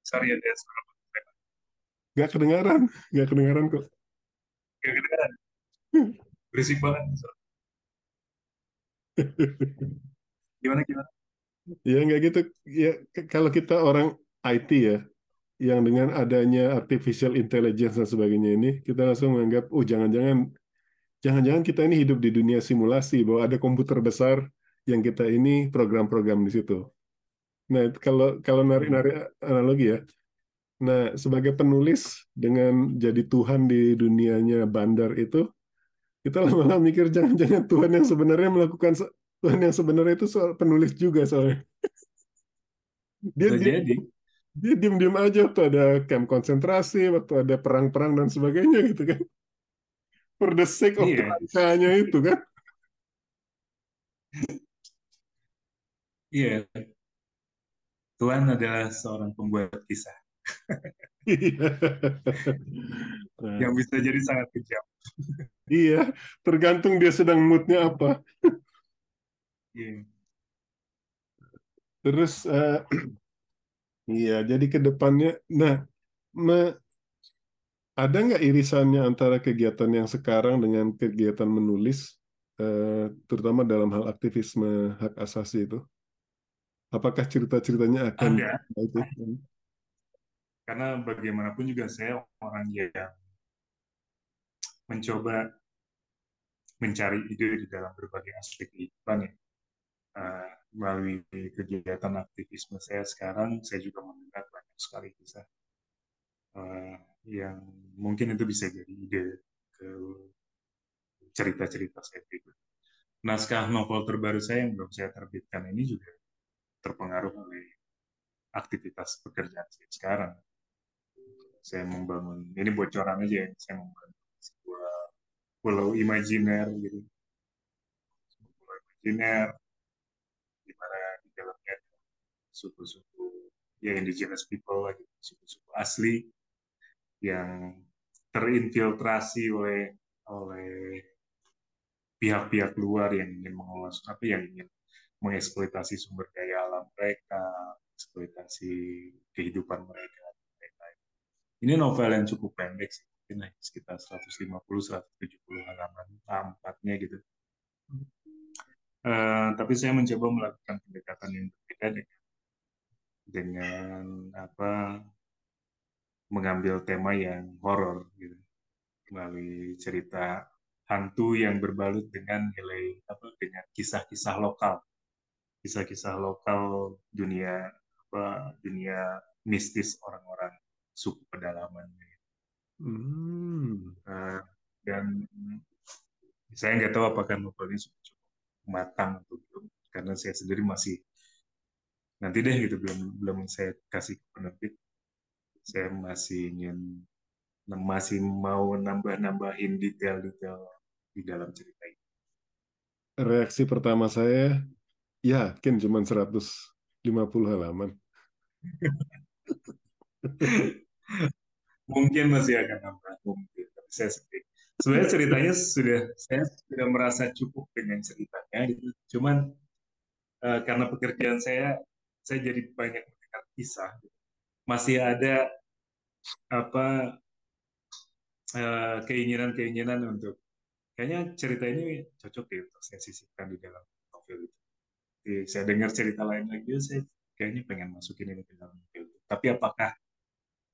Sorry ada suara Nggak kedengaran, nggak kedengaran kok. Gak kedengeran. Berisik banget. Gimana gimana? Ya nggak gitu. Ya kalau kita orang IT ya, yang dengan adanya artificial intelligence dan sebagainya ini, kita langsung menganggap, oh jangan-jangan, jangan-jangan kita ini hidup di dunia simulasi bahwa ada komputer besar yang kita ini program-program di situ. Nah kalau kalau narik-narik analogi ya, nah sebagai penulis dengan jadi Tuhan di dunianya bandar itu, kita lama-lama mikir jangan-jangan Tuhan yang sebenarnya melakukan Tuhan yang sebenarnya itu soal penulis juga soalnya. Dia Bisa dia jadi. Dia diam-diam aja waktu ada camp konsentrasi, waktu ada perang-perang dan sebagainya gitu kan. For the sake of Iya. kerangkanya itu kan. Iya. Tuhan adalah seorang pembuat kisah. Nah, yang bisa jadi sangat kejam. iya, tergantung dia sedang moodnya apa. Iya. Terus, eh, iya, jadi ke depannya, nah, me- ada nggak irisannya antara kegiatan yang sekarang dengan kegiatan menulis, eh, terutama dalam hal aktivisme hak asasi itu? Apakah cerita-ceritanya akan Ada. itu? Karena bagaimanapun juga saya orang yang mencoba mencari ide di dalam berbagai aspek kehidupan ya. Uh, melalui kegiatan aktivisme saya sekarang, saya juga mendengar banyak sekali kisah uh, yang mungkin itu bisa jadi ide ke cerita-cerita saya berikut. Naskah novel terbaru saya yang belum saya terbitkan ini juga terpengaruh oleh aktivitas pekerjaan saya sekarang. Saya membangun, ini bocoran aja ya, saya membangun sebuah pulau imajiner gitu. Pulau imajiner di mana di dalamnya suku-suku ya indigenous people lagi suku-suku asli yang terinfiltrasi oleh oleh pihak-pihak luar yang ingin mengelola apa yang ingin mengeksploitasi sumber daya alam mereka, eksploitasi kehidupan mereka. Ini novel yang cukup pendek sih, mungkin sekitar 150-170 halaman tampaknya gitu. Uh, tapi saya mencoba melakukan pendekatan yang berbeda dengan dengan apa mengambil tema yang horor gitu. Melalui cerita hantu yang berbalut dengan nilai apa dengan kisah-kisah lokal. Kisah-kisah lokal dunia apa dunia mistis orang-orang suku pedalaman hmm. uh, dan saya nggak tahu apakah novel ini sudah cukup matang atau belum karena saya sendiri masih nanti deh gitu belum belum saya kasih ke penerbit saya masih ingin masih mau nambah-nambahin detail-detail di dalam cerita ini. Reaksi pertama saya, yakin cuma 150 halaman. mungkin masih akan nambah, mungkin. Tapi saya sedih. Sebenarnya ceritanya sudah saya sudah merasa cukup dengan ceritanya, gitu. Cuman uh, karena pekerjaan saya, saya jadi banyak mendengar kisah. Masih ada apa Eh, keinginan-keinginan untuk kayaknya cerita ini cocok ya untuk saya sisipkan di dalam novel itu. Jadi, saya dengar cerita lain lagi, saya kayaknya pengen masukin ini ke dalam novel. Tapi apakah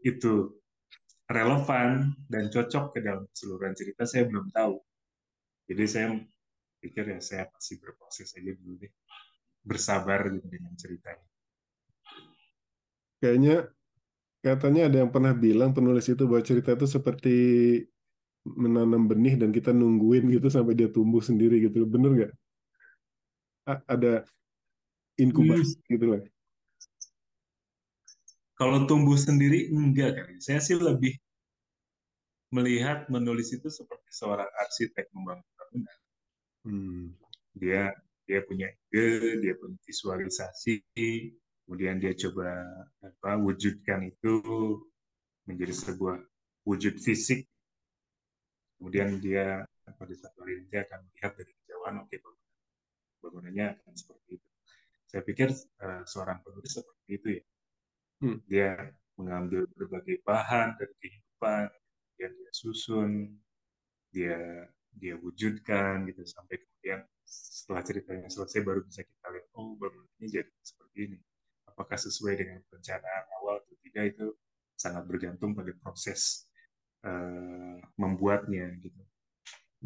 itu relevan dan cocok ke dalam keseluruhan cerita, saya belum tahu. Jadi saya pikir ya saya pasti berproses aja dulu deh. Bersabar gitu dengan ceritanya. Kayaknya katanya ada yang pernah bilang penulis itu bahwa cerita itu seperti menanam benih dan kita nungguin gitu sampai dia tumbuh sendiri gitu. Bener nggak? Ada inkubasi hmm. gitu lah. Kalau tumbuh sendiri enggak kali. Saya sih lebih melihat menulis itu seperti seorang arsitek membangun bangunan. Hmm. Dia dia punya ide, dia punya visualisasi, kemudian dia coba apa wujudkan itu menjadi sebuah wujud fisik. Kemudian dia pada satu hari dia akan melihat dari kejauhan oke okay, bangunannya akan seperti itu. Saya pikir uh, seorang penulis seperti itu ya. Hmm. dia mengambil berbagai bahan dari kehidupan kemudian dia susun dia dia wujudkan gitu sampai kemudian setelah ceritanya selesai baru bisa kita lihat oh bangunannya jadi seperti ini apakah sesuai dengan perencanaan awal atau tidak itu sangat bergantung pada proses uh, membuatnya gitu.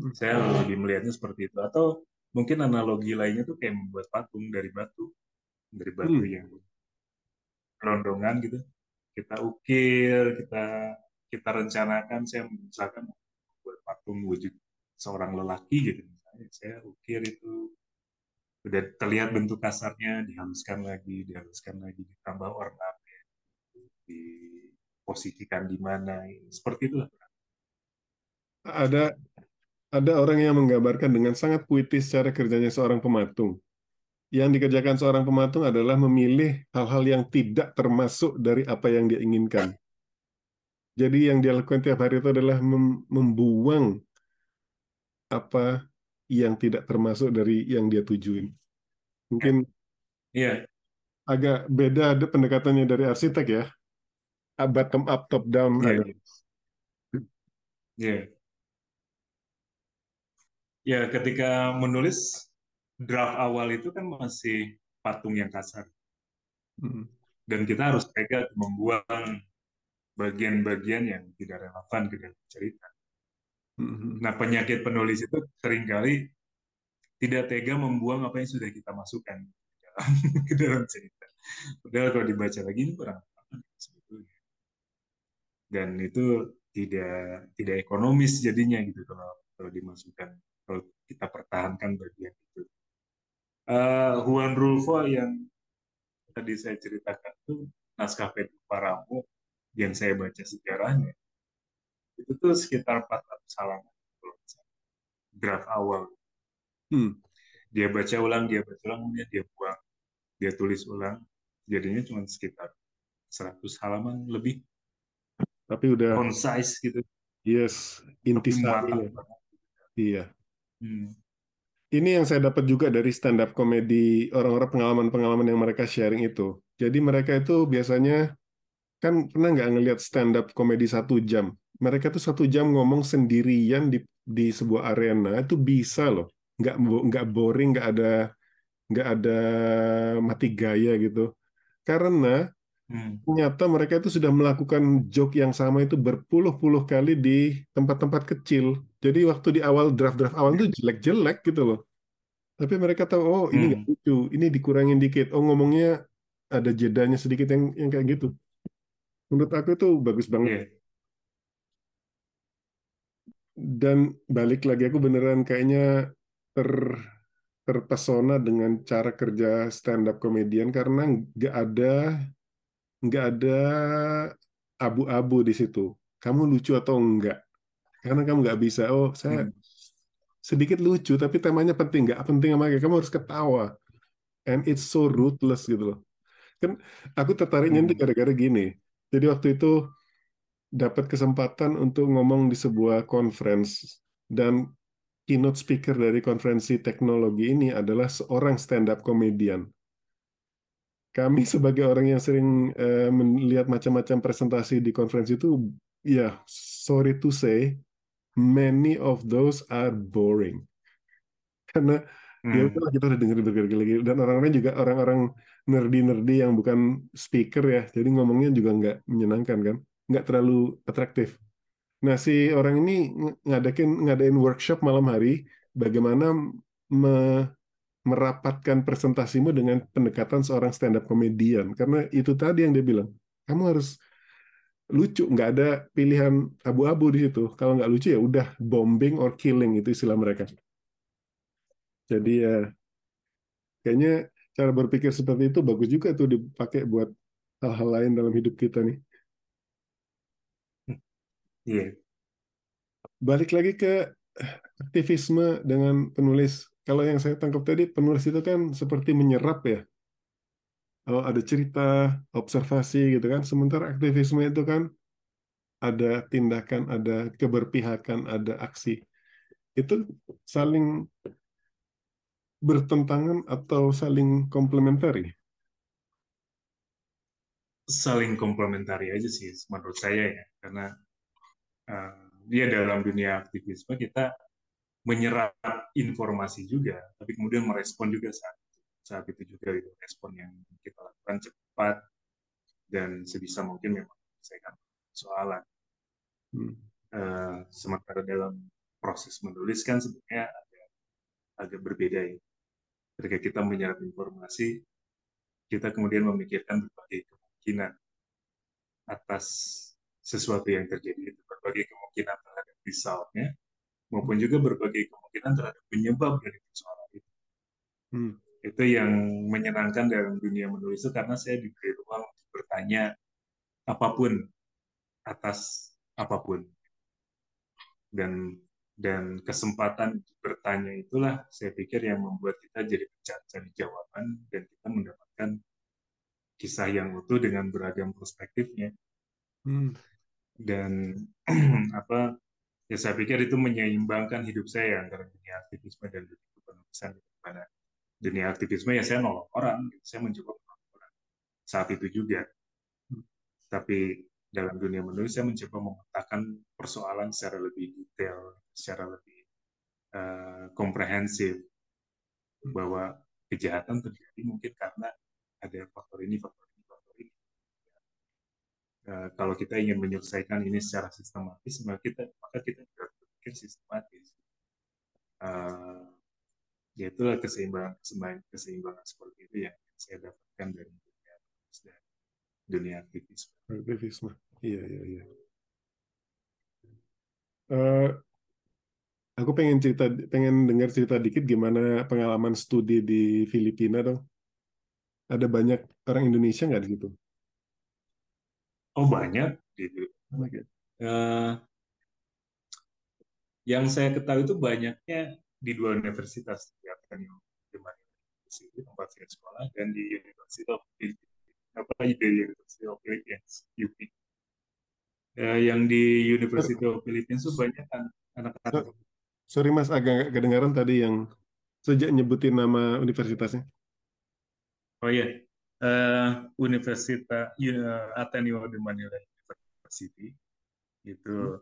Hmm. Saya lebih melihatnya seperti itu atau mungkin analogi lainnya tuh kayak membuat patung dari batu dari batu hmm. yang rondongan gitu kita ukir kita kita rencanakan saya misalkan membuat patung wujud seorang lelaki gitu misalnya saya ukir itu udah terlihat bentuk kasarnya dihaluskan lagi dihaluskan lagi ditambah ornamen diposisikan di mana seperti itu ada ada orang yang menggambarkan dengan sangat puitis cara kerjanya seorang pematung yang dikerjakan seorang pematung adalah memilih hal-hal yang tidak termasuk dari apa yang dia inginkan. Jadi yang dia lakukan tiap hari itu adalah membuang apa yang tidak termasuk dari yang dia tujuin. Mungkin yeah. agak beda ada pendekatannya dari arsitek ya. Bottom up, top down. Iya. Yeah. Yeah. Ya, ketika menulis draft awal itu kan masih patung yang kasar. Hmm. Dan kita harus tega membuang bagian-bagian yang tidak relevan ke dalam cerita. Hmm. Nah, penyakit penulis itu sering kali tidak tega membuang apa yang sudah kita masukkan ke dalam cerita. Padahal kalau dibaca lagi ini kurang sebetulnya. Dan itu tidak tidak ekonomis jadinya gitu kalau kalau dimasukkan kalau kita pertahankan bagian itu. Uh, Juan Rulfo yang tadi saya ceritakan itu naskah Pedro Paramo yang saya baca sejarahnya itu tuh sekitar 400 halaman draft awal. Hmm. Dia baca ulang, dia baca ulang, kemudian dia buang, dia tulis ulang, jadinya cuma sekitar 100 halaman lebih. Tapi udah concise gitu. Yes, intisari. Iya. Hmm. Ini yang saya dapat juga dari stand up komedi orang-orang pengalaman-pengalaman yang mereka sharing itu. Jadi mereka itu biasanya kan pernah nggak ngelihat stand up komedi satu jam? Mereka tuh satu jam ngomong sendirian di di sebuah arena itu bisa loh, nggak nggak boring, nggak ada nggak ada mati gaya gitu. Karena hmm. ternyata mereka itu sudah melakukan joke yang sama itu berpuluh-puluh kali di tempat-tempat kecil. Jadi waktu di awal draft-draft awal itu jelek-jelek gitu loh. Tapi mereka tahu, oh ini hmm. lucu, ini dikurangin dikit. Oh ngomongnya ada jedanya sedikit yang yang kayak gitu. Menurut aku itu bagus banget. Yeah. Dan balik lagi aku beneran kayaknya ter terpesona dengan cara kerja stand up komedian karena nggak ada nggak ada abu-abu di situ. Kamu lucu atau enggak? Karena kamu nggak bisa. Oh, saya hmm. sedikit lucu, tapi temanya penting nggak penting sama kamu harus ketawa. And it's so ruthless gitu loh. Kan aku tertariknya hmm. gara-gara gini. Jadi waktu itu dapat kesempatan untuk ngomong di sebuah conference. Dan keynote speaker dari konferensi teknologi ini adalah seorang stand up comedian. Kami sebagai orang yang sering uh, melihat macam-macam presentasi di konferensi itu, ya sorry to say, many of those are boring. Karena ya hmm. ya kita udah dengar berkali-kali dan orang-orang juga orang-orang nerdy-nerdy yang bukan speaker ya, jadi ngomongnya juga nggak menyenangkan kan, nggak terlalu atraktif. Nah si orang ini ngadain ngadain workshop malam hari bagaimana me, merapatkan presentasimu dengan pendekatan seorang stand up komedian karena itu tadi yang dia bilang kamu harus lucu nggak ada pilihan abu-abu di situ. Kalau nggak lucu ya udah bombing or killing itu istilah mereka. Jadi ya kayaknya cara berpikir seperti itu bagus juga tuh dipakai buat hal-hal lain dalam hidup kita nih iya yeah. balik lagi ke aktivisme dengan penulis kalau yang saya tangkap tadi penulis itu kan seperti menyerap ya. Oh, ada cerita, observasi gitu kan. Sementara aktivisme itu kan ada tindakan, ada keberpihakan, ada aksi. Itu saling bertentangan atau saling komplementari? Saling komplementari aja sih menurut saya ya, karena uh, dia dalam dunia aktivisme kita menyerap informasi juga, tapi kemudian merespon juga saat saat itu juga itu respon yang kita lakukan cepat dan sebisa mungkin memang menyelesaikan soalan. Hmm. Uh, sementara dalam proses menulis kan sebenarnya agak, agak berbeda ya. Ketika kita menyerap informasi, kita kemudian memikirkan berbagai kemungkinan atas sesuatu yang terjadi itu berbagai kemungkinan terhadap resultnya maupun juga berbagai kemungkinan terhadap penyebab dari persoalan itu. Hmm. Itu yang menyenangkan dalam dunia menulis itu karena saya diberi ruang untuk bertanya apa pun atas apa pun. Dan dan kesempatan bertanya itulah saya pikir yang membuat kita jadi mencari jawaban dan kita mendapatkan kisah yang utuh dengan beragam perspektifnya. Hmm. Dan apa ya saya pikir itu menyeimbangkan hidup saya antara dunia aktivisme dan dunia penulisan. Pada dunia aktivisme ya saya nolong orang gitu. saya mencoba menolong orang. Saat itu juga. Tapi dalam dunia menulis saya mencoba memetakan persoalan secara lebih detail secara lebih uh, komprehensif. Bahwa kejahatan terjadi mungkin karena ada faktor ini faktor Eh, kalau kita ingin menyelesaikan ini secara sistematis maka kita maka kita berpikir sistematis. Uh, ya itulah keseimbangan keseimbangan keseimbangan seperti itu yang saya dapatkan dari dunia dan dunia aktivisme. Aktivisme. Iya iya iya. Uh, aku pengen cerita pengen dengar cerita dikit gimana pengalaman studi di Filipina dong. Ada banyak orang Indonesia nggak di situ Oh banyak Banyak Eh, yang saya ketahui itu banyaknya di dua universitas di Ateneo di tempat saya sekolah dan di University of apa di University of Philippines UP. Eh, yang di University of Philippines itu banyak kan anak-anak. Sorry Mas, agak nggak kedengaran tadi yang sejak nyebutin nama universitasnya. Oh iya, Eh, Universitas uh, Ateneo de Manila University itu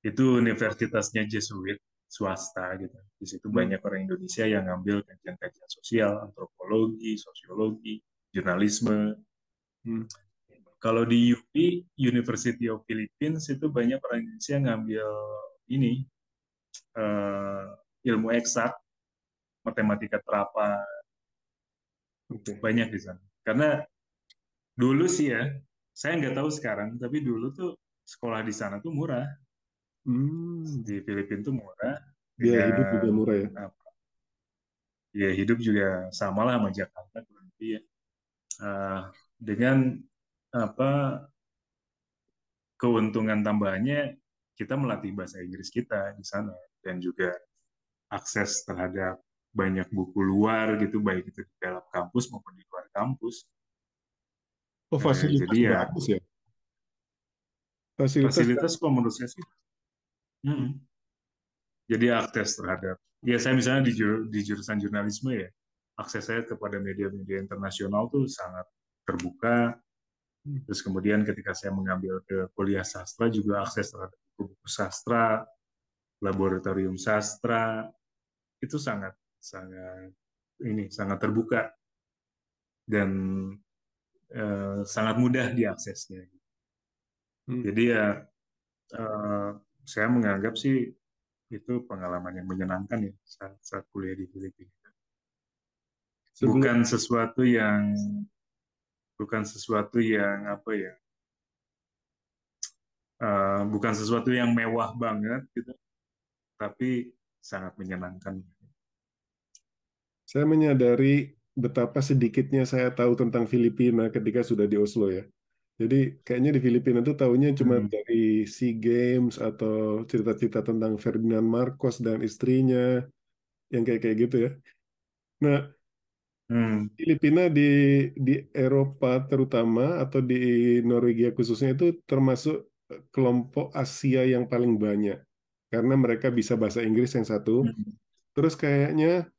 itu universitasnya Jesuit swasta gitu. Di situ Hmm. banyak orang Indonesia yang ngambil kajian-kajian sosial, antropologi, sosiologi, jurnalisme. Hmm. Kalau di UP, University of Philippines itu banyak orang Indonesia yang ngambil ini eh, ilmu eksak, matematika terapan, Oke. banyak di sana. Karena dulu sih ya, saya nggak tahu sekarang, tapi dulu tuh sekolah di sana tuh murah. Hmm. Di Filipina tuh murah. Biaya hidup juga murah ya. apa, ya hidup juga sama lah sama Jakarta kurang lebih ya. Eh, dengan apa keuntungan tambahannya kita melatih bahasa Inggris kita di sana dan juga akses terhadap banyak buku luar gitu baik itu di dalam kampus maupun di luar kampus. Oh, Eh, fasilitas jadi ya bagus ya. Fasilitas fasilitas kalau menurut saya sih. mm, Jadi akses terhadap ya saya misalnya di, jur- di jurusan jurnalisme ya akses saya kepada media-media internasional tuh sangat terbuka. Hmm. Terus kemudian ketika saya mengambil ke kuliah sastra juga akses terhadap buku-buku sastra, laboratorium sastra itu sangat sangat ini sangat terbuka dan eh, sangat mudah diaksesnya. Hmm. Jadi ya eh, saya menganggap sih itu pengalaman yang menyenangkan ya saat, saat kuliah di Filipina. sebelum Bukan sesuatu yang bukan sesuatu yang apa ya eh, bukan sesuatu yang mewah banget gitu, tapi sangat menyenangkan. Saya menyadari betapa sedikitnya saya tahu tentang Filipina ketika sudah di Oslo ya. Jadi kayaknya di Filipina tuh tahunya cuma Hmm. dari SEA Games atau cerita-cerita tentang Ferdinand Marcos dan istrinya yang kayak kayak gitu ya. Nah, Hmm. Filipina di di Eropa terutama atau di Norwegia khususnya itu termasuk kelompok Asia yang paling banyak karena mereka bisa bahasa Inggris yang satu. Hmm. Terus kayaknya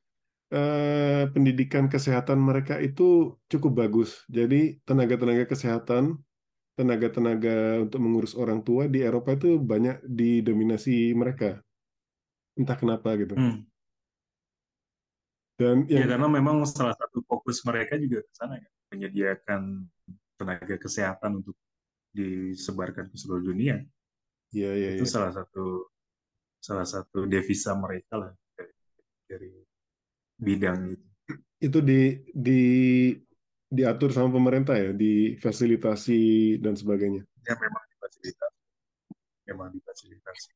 eh, pendidikan kesehatan mereka itu cukup bagus. Jadi tenaga-tenaga kesehatan, tenaga-tenaga untuk mengurus orang tua di Eropa itu banyak didominasi mereka. Entah kenapa gitu. Hmm. Dan Ya yang karena memang salah satu fokus mereka juga ke sana ya, menyediakan tenaga kesehatan untuk disebarkan ke seluruh dunia. ya ya Itu ya. salah satu salah satu devisa mereka lah dari, dari bidang itu. itu di di diatur sama pemerintah ya, difasilitasi dan sebagainya. Ya memang difasilitasi, memang difasilitasi.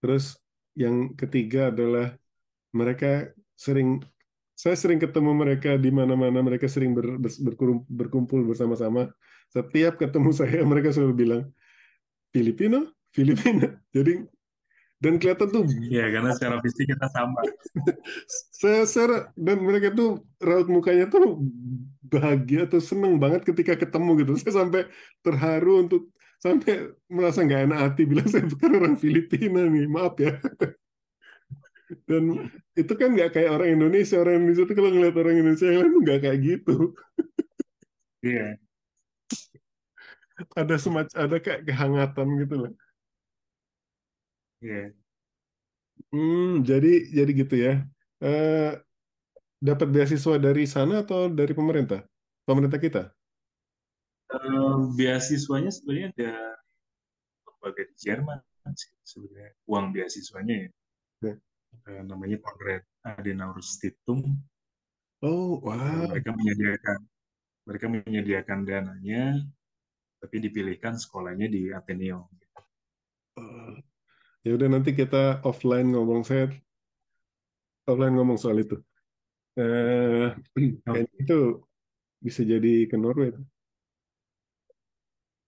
Terus yang ketiga adalah mereka sering saya sering ketemu mereka di mana-mana, mereka sering ber- ber- berkumpul bersama-sama. Setiap ketemu saya mereka selalu bilang Filipino, Filipina. Jadi dan kelihatan tuh Ya karena secara fisik kita sama. saya, saya dan mereka tuh raut mukanya tuh bahagia atau seneng banget ketika ketemu gitu. Saya sampai terharu untuk sampai merasa nggak enak hati bilang saya bukan orang Filipina nih, maaf ya. Dan itu kan nggak kayak orang Indonesia. Orang Indonesia tuh kalau ngeliat orang Indonesia yang lain nggak kayak gitu. Iya, Ada semacam ada kayak kehangatan gitu loh. Iya. Hmm, jadi jadi gitu ya. Eh, dapat beasiswa dari sana atau dari pemerintah? Pemerintah kita? Eh, beasiswanya sebenarnya ada lembaga di Jerman sih sebenarnya uang beasiswanya ya. Ya. Eh, namanya Konrad Adenauer Stiftung. Oh, Eh, wow. mereka menyediakan mereka menyediakan dananya, tapi dipilihkan sekolahnya di Ateneo. Ya udah nanti kita offline ngomong saya offline ngomong soal itu. Eh, kayaknya itu bisa jadi ke Norway.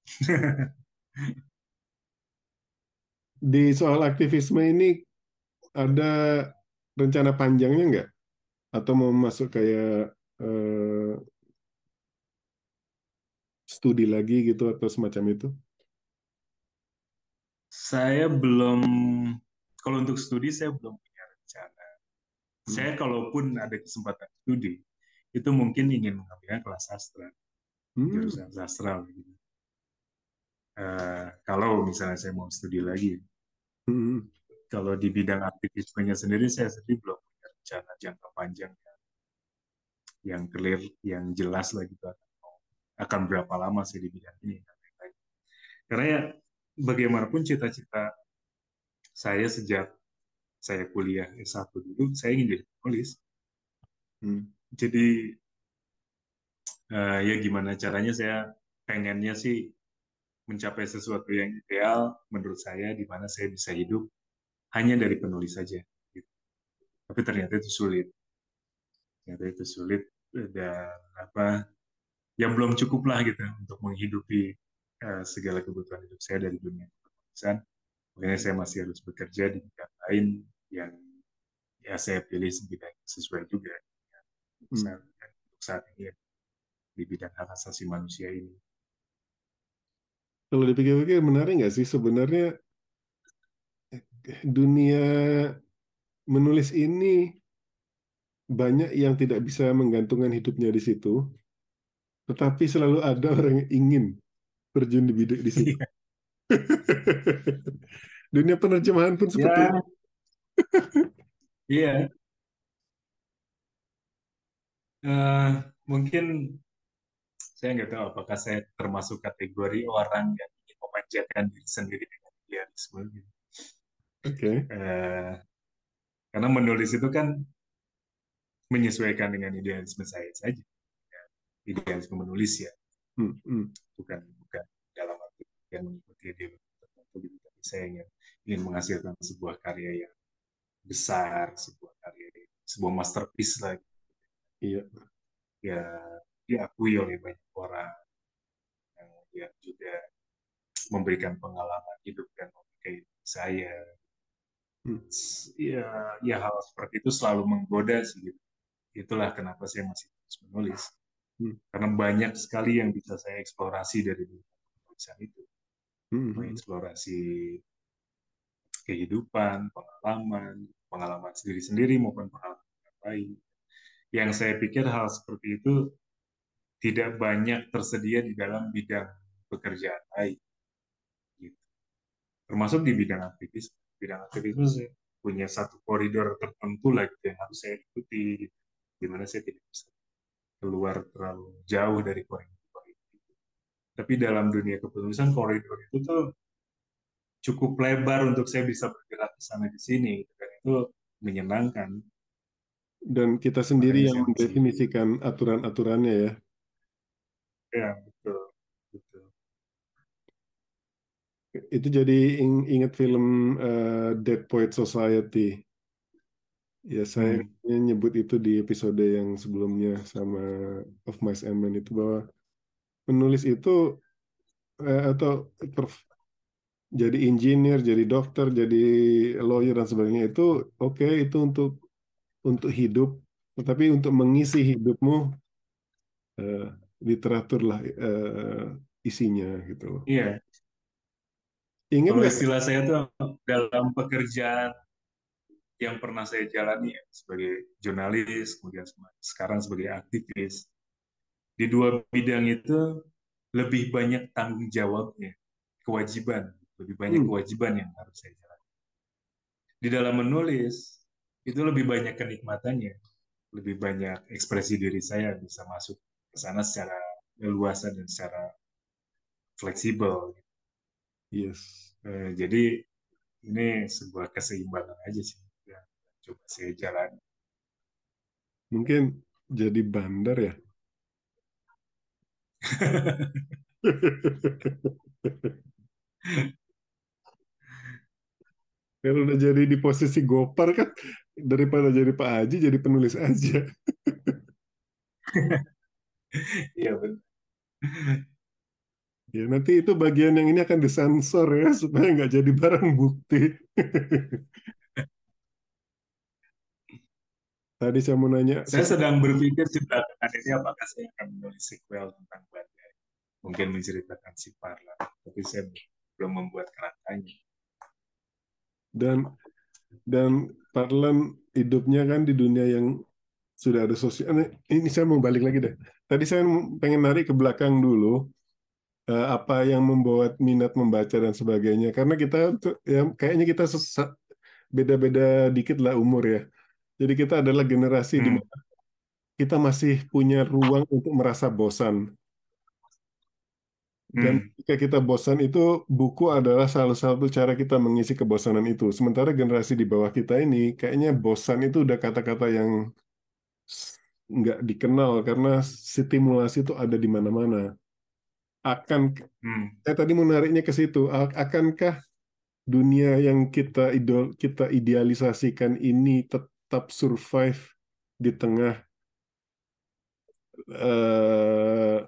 Di soal aktivisme ini ada rencana panjangnya nggak? Atau mau masuk kayak eh, studi lagi gitu atau semacam itu? Saya belum, kalau untuk studi saya belum punya rencana. Hmm. Saya kalaupun ada kesempatan studi, itu mungkin ingin mengambil kelas sastra, Hmm. jurusan sastra. Gitu. Eh, kalau misalnya saya mau studi lagi, Hmm. kalau di bidang aktivismenya sendiri saya sendiri belum punya rencana jangka panjang yang, yang clear, yang jelas lah gitu akan, berapa lama sih di bidang ini. Karena ya bagaimanapun cita-cita saya sejak saya kuliah S1 dulu, saya ingin jadi penulis. Hmm. Jadi eh, ya gimana caranya saya pengennya sih mencapai sesuatu yang ideal menurut saya di mana saya bisa hidup hanya dari penulis saja. gitu. Tapi ternyata itu sulit. Ternyata itu sulit dan apa yang belum cukup lah gitu untuk menghidupi eh, segala kebutuhan hidup saya dari dunia penulisan. Makanya saya masih harus bekerja di bidang lain yang ya saya pilih bidang sesuai juga Hmm. saat, untuk saat ini ya, di bidang hak asasi manusia ini. Kalau dipikir-pikir menarik nggak sih sebenarnya dunia menulis ini banyak yang tidak bisa menggantungkan hidupnya di situ, tetapi selalu ada orang yang ingin terjun di bidang di situ. Dunia penerjemahan pun seperti Ya, itu. iya. Eh, mungkin saya nggak tahu apakah saya termasuk kategori orang yang ingin memanjakan diri sendiri dengan idealisme. gitu. Oke. Eh, karena menulis itu kan menyesuaikan dengan idealisme saya saja. Idealisme menulis ya, Hmm, hmm, bukan bukan dalam arti yang mengikuti idealisme tertentu gitu. Tapi saya ingin, ingin menghasilkan sebuah karya yang besar, sebuah karya, sebuah masterpiece lah Iya. ya diakui oleh banyak orang yang kemudian juga memberikan pengalaman hidup dan memakai saya Hmm. ya ya hal seperti itu selalu menggoda sih gitu. itulah kenapa saya masih terus menulis Hmm. karena banyak sekali yang bisa saya eksplorasi dari penulisan itu Hmm, hmm. mengeksplorasi kehidupan pengalaman pengalaman sendiri sendiri maupun pengalaman orang lain yang saya pikir hal seperti itu tidak banyak tersedia di dalam bidang pekerjaan lain. Gitu. Termasuk di bidang aktivis. Bidang aktivisme saya punya satu koridor tertentu lah gitu yang harus saya ikuti. Di mana saya tidak bisa keluar terlalu jauh dari koridor itu. Tapi dalam dunia kepenulisan koridor itu tuh cukup lebar untuk saya bisa bergerak ke sana di sini. gitu. Dan itu menyenangkan. Dan kita sendiri yang mendefinisikan aturan-aturannya ya. ya betul betul. Itu jadi ing- ingat film eh, Dead Poet Society. Ya saya Hmm. nyebut itu di episode yang sebelumnya sama Of Mice and Men itu bahwa penulis itu eh, atau perf- jadi engineer, jadi dokter, jadi lawyer dan sebagainya itu oke itu untuk untuk hidup, tetapi untuk mengisi hidupmu eh, literatur lah eh, isinya gitu loh. Iya, Ingat kalau istilah saya tuh dalam pekerjaan yang pernah saya jalani ya, sebagai jurnalis, kemudian sekarang sebagai aktivis, di dua bidang itu lebih banyak tanggung jawabnya, kewajiban, lebih banyak Hmm, kewajiban yang harus saya jalani. Di dalam menulis itu lebih banyak kenikmatannya, lebih banyak ekspresi diri saya bisa masuk ke sana secara leluasa dan secara fleksibel. yes. Eh, jadi ini sebuah keseimbangan aja sih coba saya jalani. Mungkin jadi bandar ya. Kalau udah jadi di posisi Gopar kan daripada jadi Pak Haji jadi penulis aja. Iya benar. Ya, nanti itu bagian yang ini akan disensor ya supaya nggak jadi barang bukti. Tadi saya mau nanya, Saya sedang berpikir juga akan ini apakah saya akan menulis sequel tentang Badai. Mungkin menceritakan si Parla, tapi saya belum membuat kerangkanya. dan dan Parlan hidupnya kan di dunia yang sudah ada sosial. Ini saya mau balik lagi deh. Tadi saya pengen narik ke belakang dulu eh, apa yang membuat minat membaca dan sebagainya. Karena kita ya kayaknya kita beda-beda dikit lah umur ya. Jadi kita adalah generasi di Hmm, mana kita masih punya ruang untuk merasa bosan. Dan hmm, ketika kita bosan itu buku adalah salah satu cara kita mengisi kebosanan itu. Sementara generasi di bawah kita ini kayaknya bosan itu udah kata-kata yang nggak dikenal karena stimulasi itu ada di mana-mana. Akan hmm. saya tadi menariknya ke situ. Akankah dunia yang kita idol kita idealisasikan ini tetap survive di tengah eh,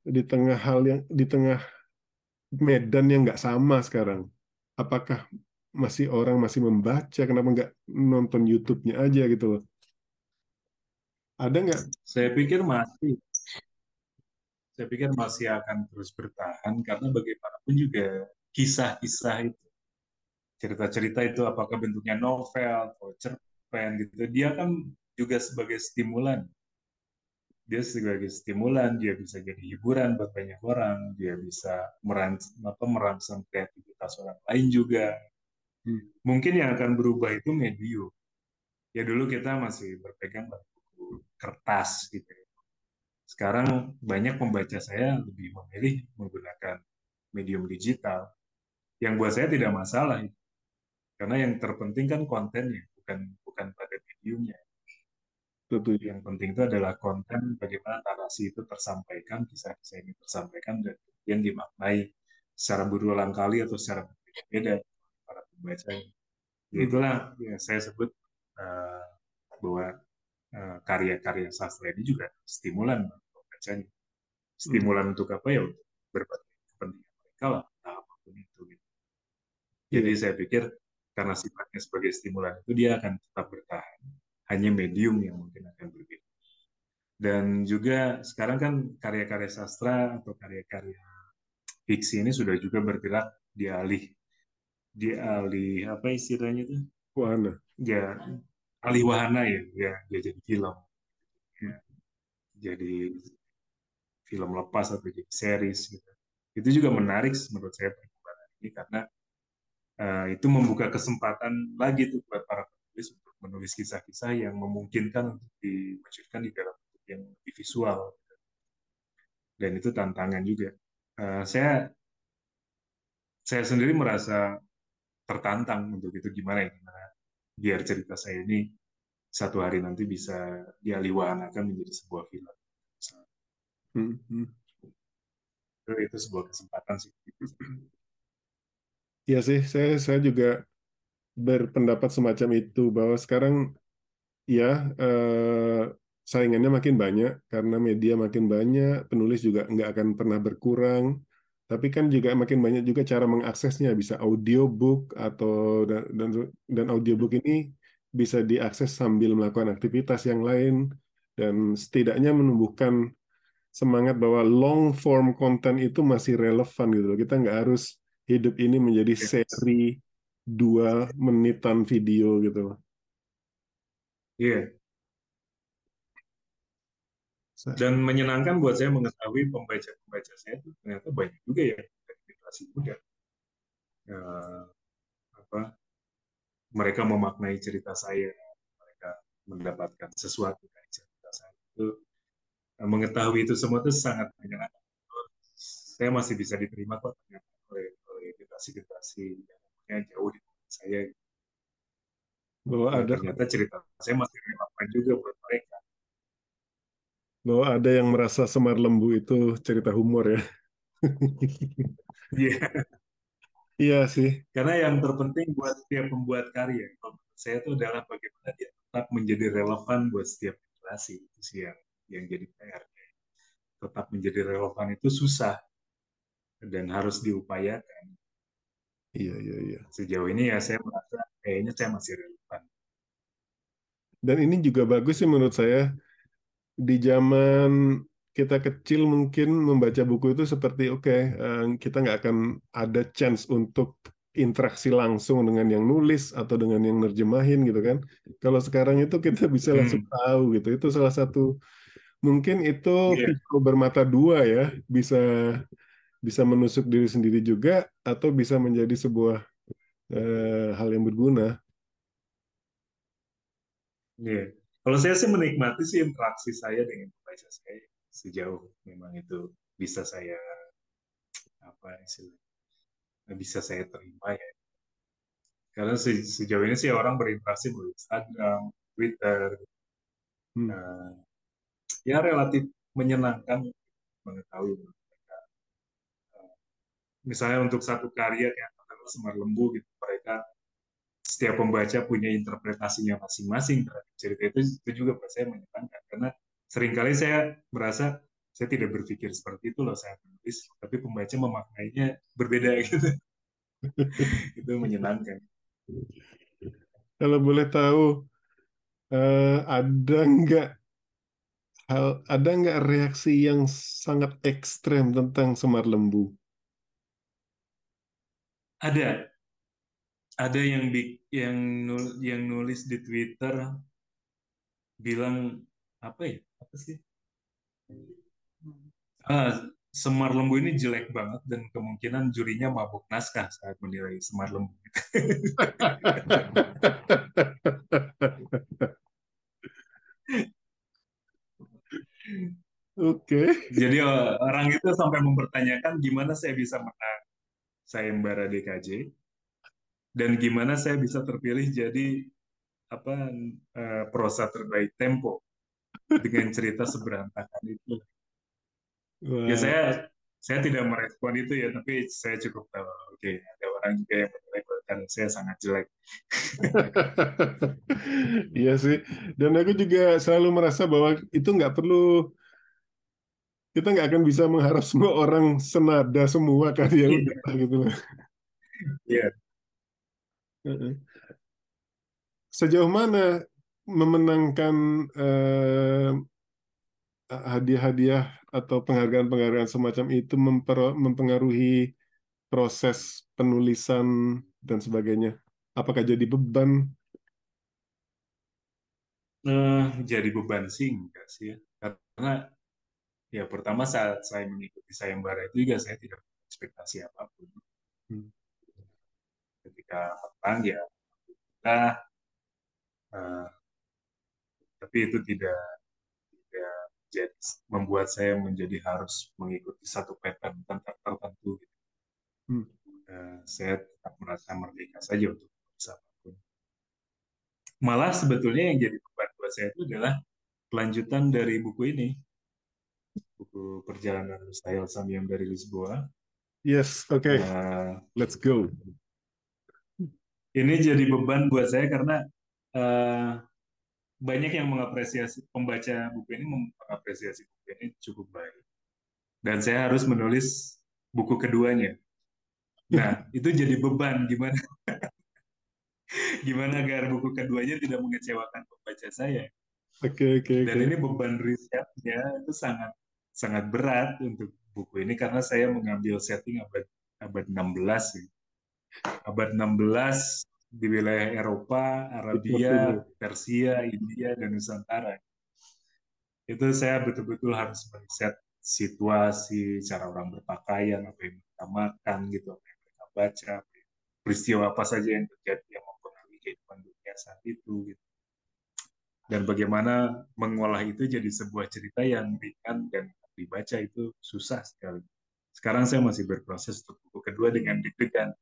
di tengah hal yang di tengah medan yang nggak sama sekarang? Apakah masih orang masih membaca? Kenapa nggak nonton YouTube-nya aja gitu loh? Ada nggak? Saya pikir masih, saya pikir masih akan terus bertahan karena bagaimanapun juga kisah-kisah itu, cerita-cerita itu apakah bentuknya novel atau cerpen gitu, dia kan juga sebagai stimulan dia sebagai stimulan, dia bisa jadi hiburan buat banyak orang, dia bisa merangsang, apa, merangsang kreativitas orang lain juga. Hmm, Mungkin yang akan berubah itu medium. Ya dulu kita masih berpegang pada buku kertas gitu. ya. Sekarang banyak pembaca saya lebih memilih menggunakan medium digital. Yang buat saya tidak masalah, karena yang terpenting kan kontennya, bukan bukan pada mediumnya. Setuju. Yang penting itu adalah konten bagaimana narasi itu tersampaikan, kisah-kisah ini tersampaikan dan kemudian dimaknai secara berulang kali atau secara berbeda para pembaca. Ya Hmm, itulah yang saya sebut uh, bahwa uh, karya-karya sastra ini juga stimulan untuk pembacanya. hmm, Stimulan untuk apa ya? Untuk berbagai kepentingan mereka lah, apa pun itu. Gitu. Jadi Iya, saya pikir karena sifatnya sebagai stimulan itu dia akan tetap bertahan. Hanya medium yang mungkin akan berbeda. Dan juga sekarang kan karya-karya sastra atau karya-karya fiksi ini sudah juga bergerak di alih di alih apa istilahnya itu Wahana. ya alih wahana ya ya dia jadi film ya, jadi film lepas atau jadi series gitu itu juga menarik menurut saya perkembangan ini karena uh, itu membuka kesempatan lagi tuh buat para penulis untuk menulis kisah-kisah yang memungkinkan untuk diwujudkan di dalam bentuk yang lebih visual dan itu tantangan juga. Uh, saya saya sendiri merasa tertantang untuk itu gimana ya, gimana biar cerita saya ini satu hari nanti bisa dialiwanakan menjadi sebuah film. hmm, hmm. Itu, itu sebuah kesempatan sih. Iya sih, saya saya juga berpendapat semacam itu bahwa sekarang ya eh, saingannya makin banyak karena media makin banyak, penulis juga nggak akan pernah berkurang. Tapi kan juga makin banyak juga cara mengaksesnya, bisa audiobook atau dan dan, dan audiobook ini bisa diakses sambil melakukan aktivitas yang lain dan setidaknya menumbuhkan semangat bahwa long form content itu masih relevan gitu loh. Kita nggak harus hidup ini menjadi seri dua menitan video gitu loh. Iya. Sa- Dan menyenangkan buat saya mengetahui pembaca-pembaca saya itu ternyata banyak juga ya dari generasi muda. Eh, apa mereka memaknai cerita saya, mereka mendapatkan sesuatu dari cerita saya itu eh, mengetahui itu semua itu sangat menyenangkan. Saya masih bisa diterima kok ternyata oleh generasi-generasi yang umurnya jauh di saya. Bahwa Ya ada ternyata cerita saya masih relevan juga buat mereka. bahwa ada yang merasa Semar Lembu itu cerita humor ya. Iya, Iya sih. karena yang terpenting buat setiap pembuat karya, saya itu adalah bagaimana dia tetap menjadi relevan buat setiap generasi. Itu sih yang yang jadi PR. Tetap menjadi relevan itu susah, dan harus diupayakan. Iya, iya, iya. Sejauh ini ya saya merasa kayaknya saya masih relevan. Dan ini juga bagus sih menurut saya. Di zaman kita kecil mungkin membaca buku itu seperti oke okay, eh, kita nggak akan ada chance untuk interaksi langsung dengan yang nulis atau dengan yang nerjemahin gitu kan. Kalau sekarang itu kita bisa langsung hmm. tahu gitu. Itu salah satu mungkin itu yeah. pisau bermata dua ya, bisa bisa menusuk diri sendiri juga atau bisa menjadi sebuah uh, hal yang berguna. Yeah. Kalau saya sih menikmati sih interaksi saya dengan pembaca saya sejauh memang itu bisa saya apa istilahnya bisa saya terima ya. Karena se sejauh ini sih orang berinteraksi melalui Instagram, Twitter, hmm. uh, ya relatif menyenangkan mengetahui misalnya untuk satu karya yang Semar Lembu gitu, mereka setiap pembaca punya interpretasinya masing-masing terhadap cerita itu itu juga buat saya menyenangkan. Karena sering kali saya merasa saya tidak berpikir seperti itu loh saya menulis tapi pembaca memaknainya berbeda gitu. Itu menyenangkan. Kalau boleh tahu uh, ada nggak hal ada nggak reaksi yang sangat ekstrem tentang Semar Lembu ada ada yang yang nul, yang nulis di Twitter bilang apa ya apa sih ah, Semar Lembu ini jelek banget dan kemungkinan jurinya mabuk naskah saat menilai Semar Lembu. Oke. Okay. Jadi orang itu sampai mempertanyakan gimana saya bisa menang sayembara DKJ dan gimana saya bisa terpilih jadi apa uh, prosa terbaik Tempo dengan cerita seberantakan itu. Wow. Ya saya saya tidak merespon itu ya, tapi saya cukup tahu. Oke, okay, ada orang juga yang menilai karena saya sangat jelek. iya sih, dan aku juga selalu merasa bahwa itu nggak perlu kita nggak akan bisa mengharap semua orang senada semua kan ya gitu Iya. Sejauh mana memenangkan eh, hadiah-hadiah atau penghargaan-penghargaan semacam itu mempengaruhi proses penulisan dan sebagainya? Apakah jadi beban? Uh, jadi beban sih enggak sih ya. Karena ya pertama saat saya mengikuti sayembara itu juga saya tidak ekspektasi apa pun. Hmm ketika menang ya kita uh, tapi itu tidak tidak jadi membuat saya menjadi harus mengikuti satu pattern tertentu gitu. hmm. uh, saya tetap merasa merdeka saja untuk apa pun malah sebetulnya yang jadi beban buat saya itu adalah kelanjutan dari buku ini buku perjalanan Mustahil Samyam dari Lisboa. Yes oke okay. uh, let's go. Ini jadi beban buat saya karena uh, banyak yang mengapresiasi pembaca buku ini mengapresiasi buku ini cukup baik. Dan saya harus menulis buku keduanya. Nah itu jadi beban. Gimana? Gimana agar buku keduanya tidak mengecewakan pembaca saya okay, oke okay, dan okay. ini beban risetnya itu sangat sangat berat untuk buku ini karena saya mengambil setting abad abad 16 sih abad 16 di wilayah Eropa, Arabia, Persia, India, dan Nusantara. Itu saya betul-betul harus meriset situasi, cara orang berpakaian, apa yang mereka makan, gitu, apa yang mereka baca, peristiwa apa saja yang terjadi yang mempengaruhi kehidupan dunia saat itu. Gitu. Dan bagaimana mengolah itu jadi sebuah cerita yang ringan dan dibaca itu susah sekali. Sekarang saya masih berproses untuk buku kedua dengan deg-degan.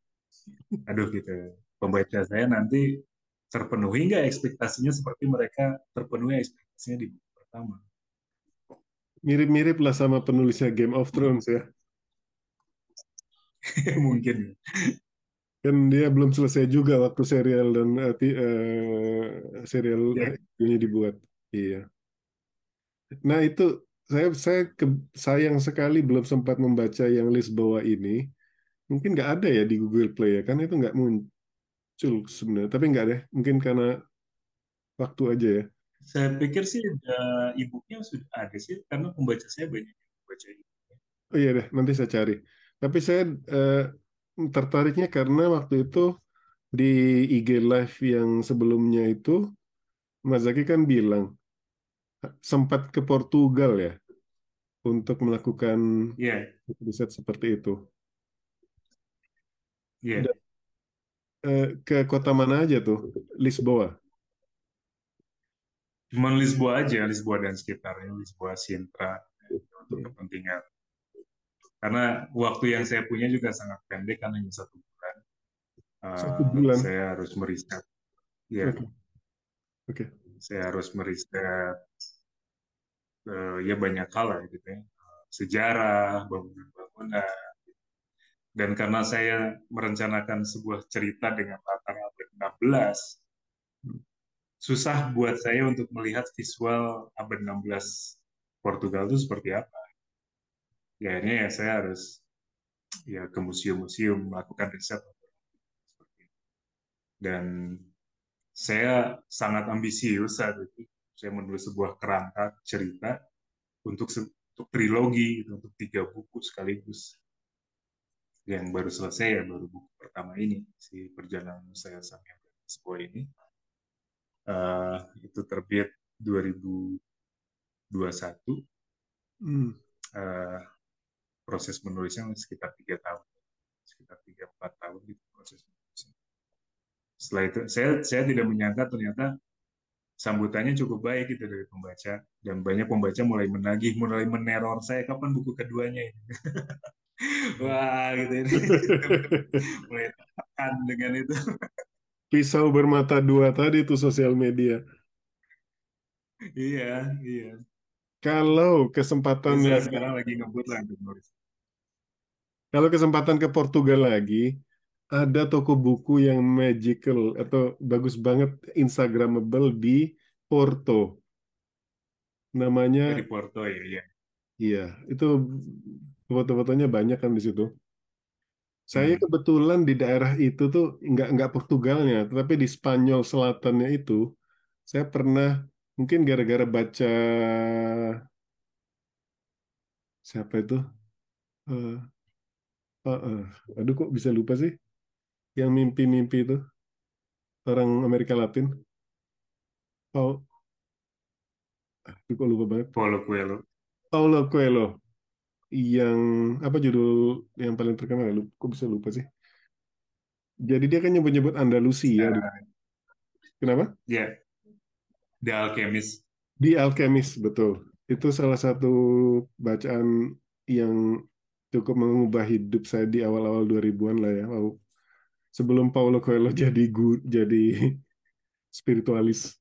Aduh gitu. Pembaca saya nanti terpenuhi nggak ekspektasinya seperti mereka terpenuhi ekspektasinya di buku pertama? Mirip-mirip lah sama penulisnya Game of Thrones ya. Mungkin kan dia belum selesai juga waktu serial dan uh, uh, serial yeah. ini dibuat iya nah itu saya saya ke- sayang sekali belum sempat membaca yang list bawah ini. Mungkin nggak ada ya di Google Play ya, karena itu nggak muncul sebenarnya. Tapi nggak deh, mungkin karena waktu aja ya. Saya pikir sih ada e-booknya sudah ada sih, karena pembaca saya banyak yang membaca e-book. Oh iya deh, nanti saya cari. Tapi saya eh, tertariknya karena waktu itu di IG Live yang sebelumnya itu, Mas Zaki kan bilang sempat ke Portugal ya untuk melakukan Iya, riset seperti itu. iya. Dan, eh, ke kota mana aja tuh? Lisboa. Cuma Lisboa aja, Lisboa dan sekitarnya, Lisboa, Sintra, untuk kepentingan. Karena waktu yang saya punya juga sangat pendek, kan hanya satu bulan. Satu Uh, bulan. saya harus meriset. Ya, Oke. Oke. saya harus meriset eh, ya banyak hal lah gitu ya. Sejarah, bangunan-bangunan. Dan karena saya merencanakan sebuah cerita dengan latar abad 16, susah buat saya untuk melihat visual abad 16 Portugal itu seperti apa. Ya ini ya saya harus ya ke museum-museum melakukan riset. Dan saya sangat ambisius saat itu. Saya menulis sebuah kerangka cerita untuk untuk trilogi, gitu, untuk tiga buku sekaligus. Yang baru selesai ya baru buku pertama ini si perjalanan saya sampai Lisboa ini. Eh, itu terbit 2021. Hmm. Eh, proses menulisnya sekitar tiga tahun, sekitar tiga empat tahun gitu proses menulisnya. Setelah itu saya saya tidak menyangka ternyata sambutannya cukup baik gitu dari pembaca dan banyak pembaca mulai menagih, mulai meneror saya kapan buku keduanya ini. Wah gitu ini mulai tekan dengan itu. Pisau bermata dua tadi tuh sosial media. iya iya. Kalau Jadi kesempatan saya lagi, sekarang lagi ngebut lah untuk nulis. Kalau kesempatan ke Portugal lagi, ada toko buku yang magical atau bagus banget Instagramable di Porto. Namanya, Dari Porto ya iya. iya, itu foto-fotonya banyak kan di situ. Saya Hmm. kebetulan di daerah itu tuh nggak nggak Portugalnya, tetapi di Spanyol selatannya itu, saya pernah mungkin gara-gara baca siapa itu? Eh, eh, eh, aduh kok bisa lupa sih? Yang mimpi-mimpi itu orang Amerika Latin. Oh, aduh kok lupa banget. Paulo Coelho. Paulo Coelho. Yang apa judul yang paling terkenal? Lu- Kok bisa lupa sih? Jadi dia kan nyebut-nyebut Andalusia. Ya, Kenapa? ya. The Alchemist. Di Alchemist, betul. Itu salah satu bacaan yang cukup mengubah hidup saya di awal-awal 2000-an lah ya. Sebelum Paulo Coelho jadi gu, jadi spiritualis.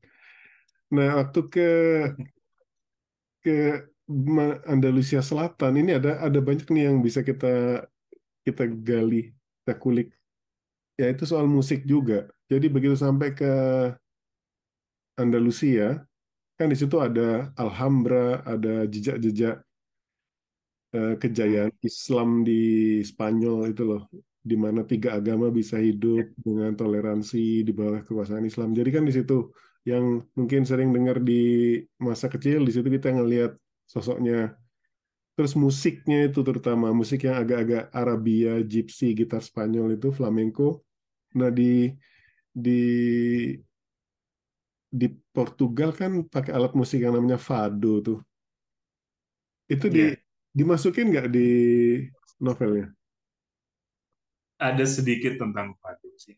Nah, waktu ke ke Andalusia Selatan ini ada ada banyak nih yang bisa kita kita gali, kita kulik. Ya itu soal musik juga. Jadi begitu sampai ke Andalusia, kan di situ ada Alhambra, ada jejak-jejak kejayaan Islam di Spanyol itu loh, di mana tiga agama bisa hidup dengan toleransi di bawah kekuasaan Islam. Jadi kan di situ yang mungkin sering dengar di masa kecil, di situ kita ngelihat sosoknya. Terus musiknya itu terutama musik yang agak-agak Arabia, Gypsy, gitar Spanyol itu flamenco. Nah di di di Portugal kan pakai alat musik yang namanya fado tuh. Itu di Ya, dimasukin nggak di novelnya? ada sedikit tentang padu sih.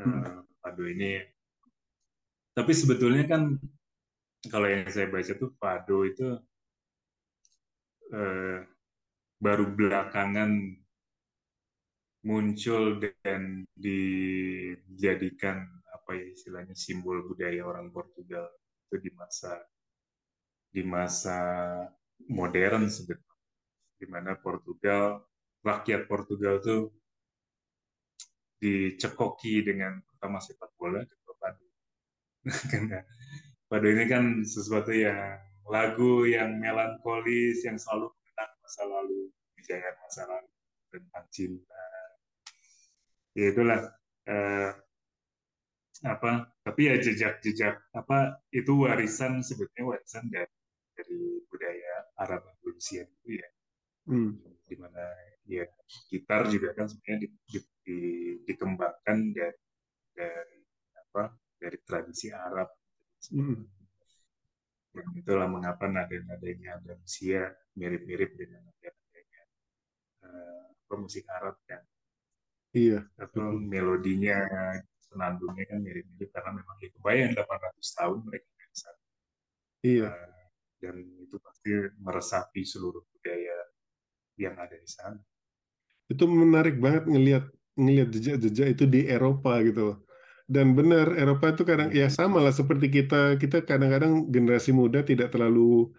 Hmm. Nah, padu ini, tapi sebetulnya kan kalau yang saya baca tuh padu itu eh, baru belakangan muncul dan dijadikan apa ya istilahnya simbol budaya orang Portugal itu di masa di masa modern sebetulnya di mana Portugal rakyat Portugal tuh dicekoki dengan pertama sepak bola kedua padu padu ini kan sesuatu yang lagu yang melankolis yang selalu mengenang masa lalu, kejayaan masa lalu tentang cinta. Ya itulah eh, apa tapi ya jejak-jejak apa itu warisan sebetulnya warisan dari dari budaya Arab Indonesia itu ya. Hmm. di mana ya gitar juga kan sebenarnya di, di, di, dikembangkan dari dari apa dari tradisi Arab. Hmm. dan itulah mengapa nada-nadanya Andalusia mirip-mirip dengan nada-nadanya uh, musik Arab kan. Iya atau melodinya senandungnya kan mirip-mirip karena memang itu bayang 800 tahun mereka bisa iya. Uh, dan itu pasti meresapi seluruh budaya yang ada di sana. Itu menarik banget ngelihat ngelihat jejak-jejak itu di Eropa gitu loh. Dan benar Eropa itu kadang ya sama lah seperti kita. Kita kadang-kadang generasi muda tidak terlalu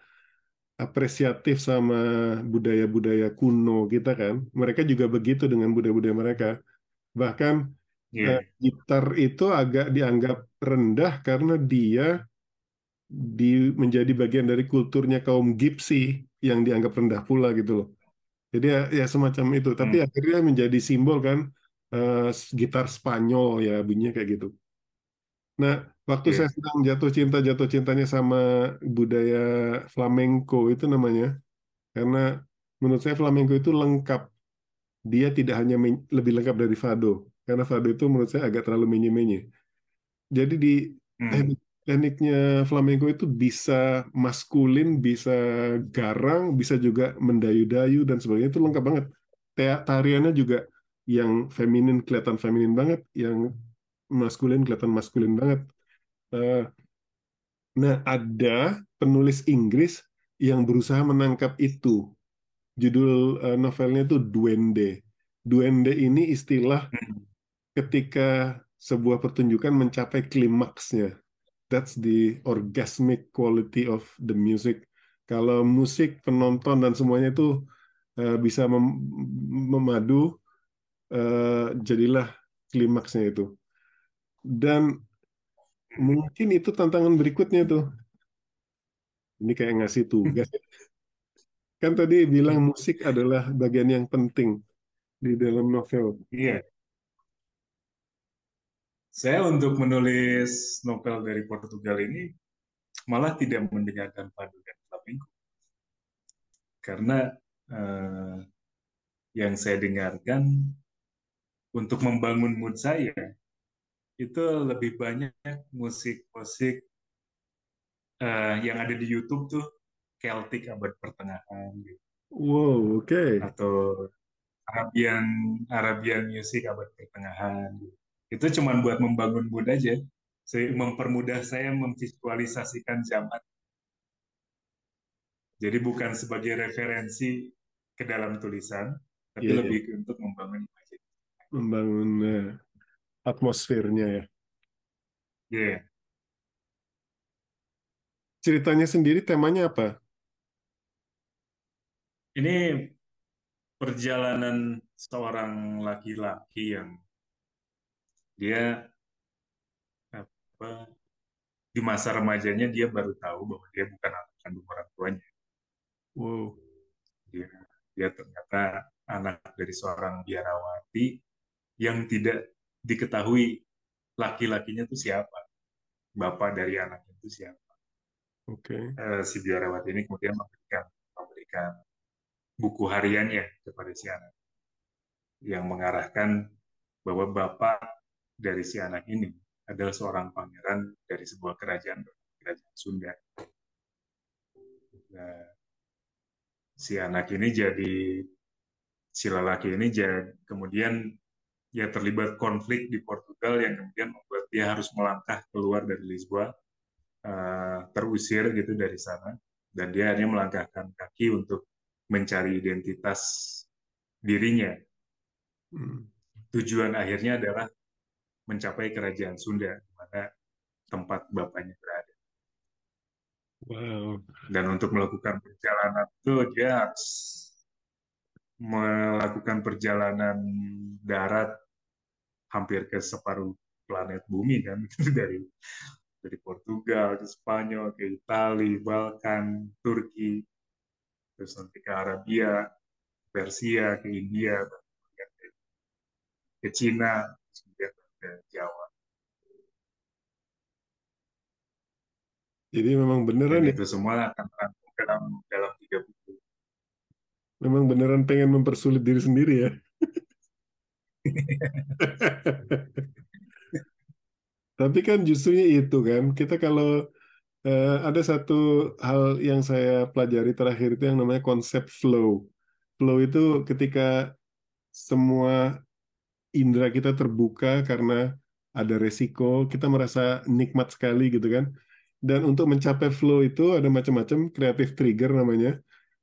apresiatif sama budaya-budaya kuno kita kan. Mereka juga begitu dengan budaya-budaya mereka. Bahkan yeah. uh, gitar itu agak dianggap rendah karena dia di menjadi bagian dari kulturnya kaum Gypsy yang dianggap rendah pula gitu loh jadi ya, ya semacam itu tapi Hmm. akhirnya menjadi simbol kan uh, gitar Spanyol ya bunyinya kayak gitu. Nah, waktu Iya. saya sedang jatuh cinta jatuh cintanya sama budaya flamenco itu namanya, karena menurut saya flamenco itu lengkap. Dia tidak hanya lebih lengkap dari fado, karena fado itu menurut saya agak terlalu menye-menye. Jadi di Hmm. Teknik tekniknya flamenco itu bisa maskulin, bisa garang, bisa juga mendayu-dayu dan sebagainya itu lengkap banget. Tariannya juga yang feminin kelihatan feminin banget, yang maskulin kelihatan maskulin banget. Eh, Nah, ada penulis Inggris yang berusaha menangkap itu. Judul eh, novelnya itu Duende. Duende ini istilah Hmm. ketika sebuah pertunjukan mencapai klimaksnya. That's the orgasmic quality of the music. Kalau musik, penonton dan semuanya itu eh, bisa mem- memadu, eh, jadilah klimaksnya itu. Dan mungkin itu tantangan berikutnya tuh. Ini kayak ngasih tugas. Kan tadi bilang musik adalah bagian yang penting di dalam novel. Iya. Saya untuk menulis novel dari Portugal ini malah tidak mendengarkan padu dan flamenco. Karena eh, yang saya dengarkan untuk membangun mood saya itu lebih banyak musik-musik eh, yang ada di YouTube tuh Celtic abad pertengahan gitu. Wow, oke. atau Arabian Arabian music abad pertengahan gitu. Itu cuma buat membangun mood aja mempermudah saya memvisualisasikan zaman jadi bukan sebagai referensi ke dalam tulisan tapi Iya, iya. lebih untuk membangun imajinasi Membangun eh, atmosfernya ya. Iya. Ceritanya sendiri temanya apa? ini perjalanan seorang laki-laki yang dia apa di masa remajanya dia baru tahu bahwa dia bukan anak kandung orang tuanya Wow. dia dia ternyata anak dari seorang biarawati yang tidak diketahui laki-lakinya itu siapa bapak dari anaknya itu siapa Oke. Eh, si biarawati ini kemudian memberikan memberikan buku hariannya kepada si anak yang mengarahkan bahwa bapak dari si anak ini adalah seorang pangeran dari sebuah kerajaan kerajaan Sunda. Nah, si anak ini jadi si lelaki ini jadi kemudian ya terlibat konflik di Portugal yang kemudian membuat dia harus melangkah keluar dari Lisboa eh, terusir gitu dari sana dan dia hanya melangkahkan kaki untuk mencari identitas dirinya Hmm. tujuan akhirnya adalah mencapai kerajaan Sunda di mana tempat bapaknya berada Wow. dan untuk melakukan perjalanan itu dia harus melakukan perjalanan darat hampir ke separuh planet bumi kan dari dari Portugal ke Spanyol ke Italia Balkan Turki terus nanti ke Arabia Persia ke India ke Cina kemudian ke Jawa Jadi memang beneran dan ya, itu semua akan terangkum dalam dalam tiga buku memang beneran pengen mempersulit diri sendiri ya. Tapi kan justrunya itu kan, kita kalau eh, ada satu hal yang saya pelajari terakhir itu yang namanya konsep flow. Flow itu ketika semua indera kita terbuka karena ada resiko, kita merasa nikmat sekali gitu kan. Dan untuk mencapai flow itu ada macam-macam creative trigger namanya.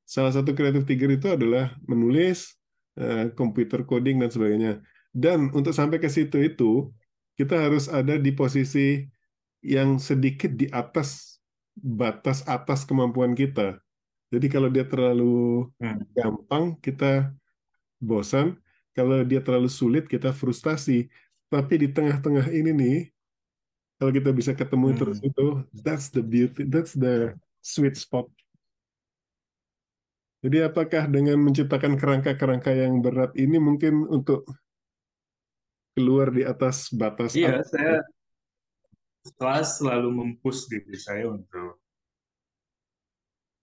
Salah satu creative trigger itu adalah menulis, eh, computer coding dan sebagainya. Dan untuk sampai ke situ itu kita harus ada di posisi yang sedikit di atas batas atas kemampuan kita. Jadi kalau dia terlalu Hmm. gampang, kita bosan. Kalau dia terlalu sulit, kita frustasi. Tapi di tengah-tengah ini nih, kalau kita bisa ketemu Hmm. terus itu, that's the beauty, that's the sweet spot. Jadi apakah dengan menciptakan kerangka-kerangka yang berat ini mungkin untuk keluar di atas batas Iya, atas? saya setelah selalu mempush diri saya untuk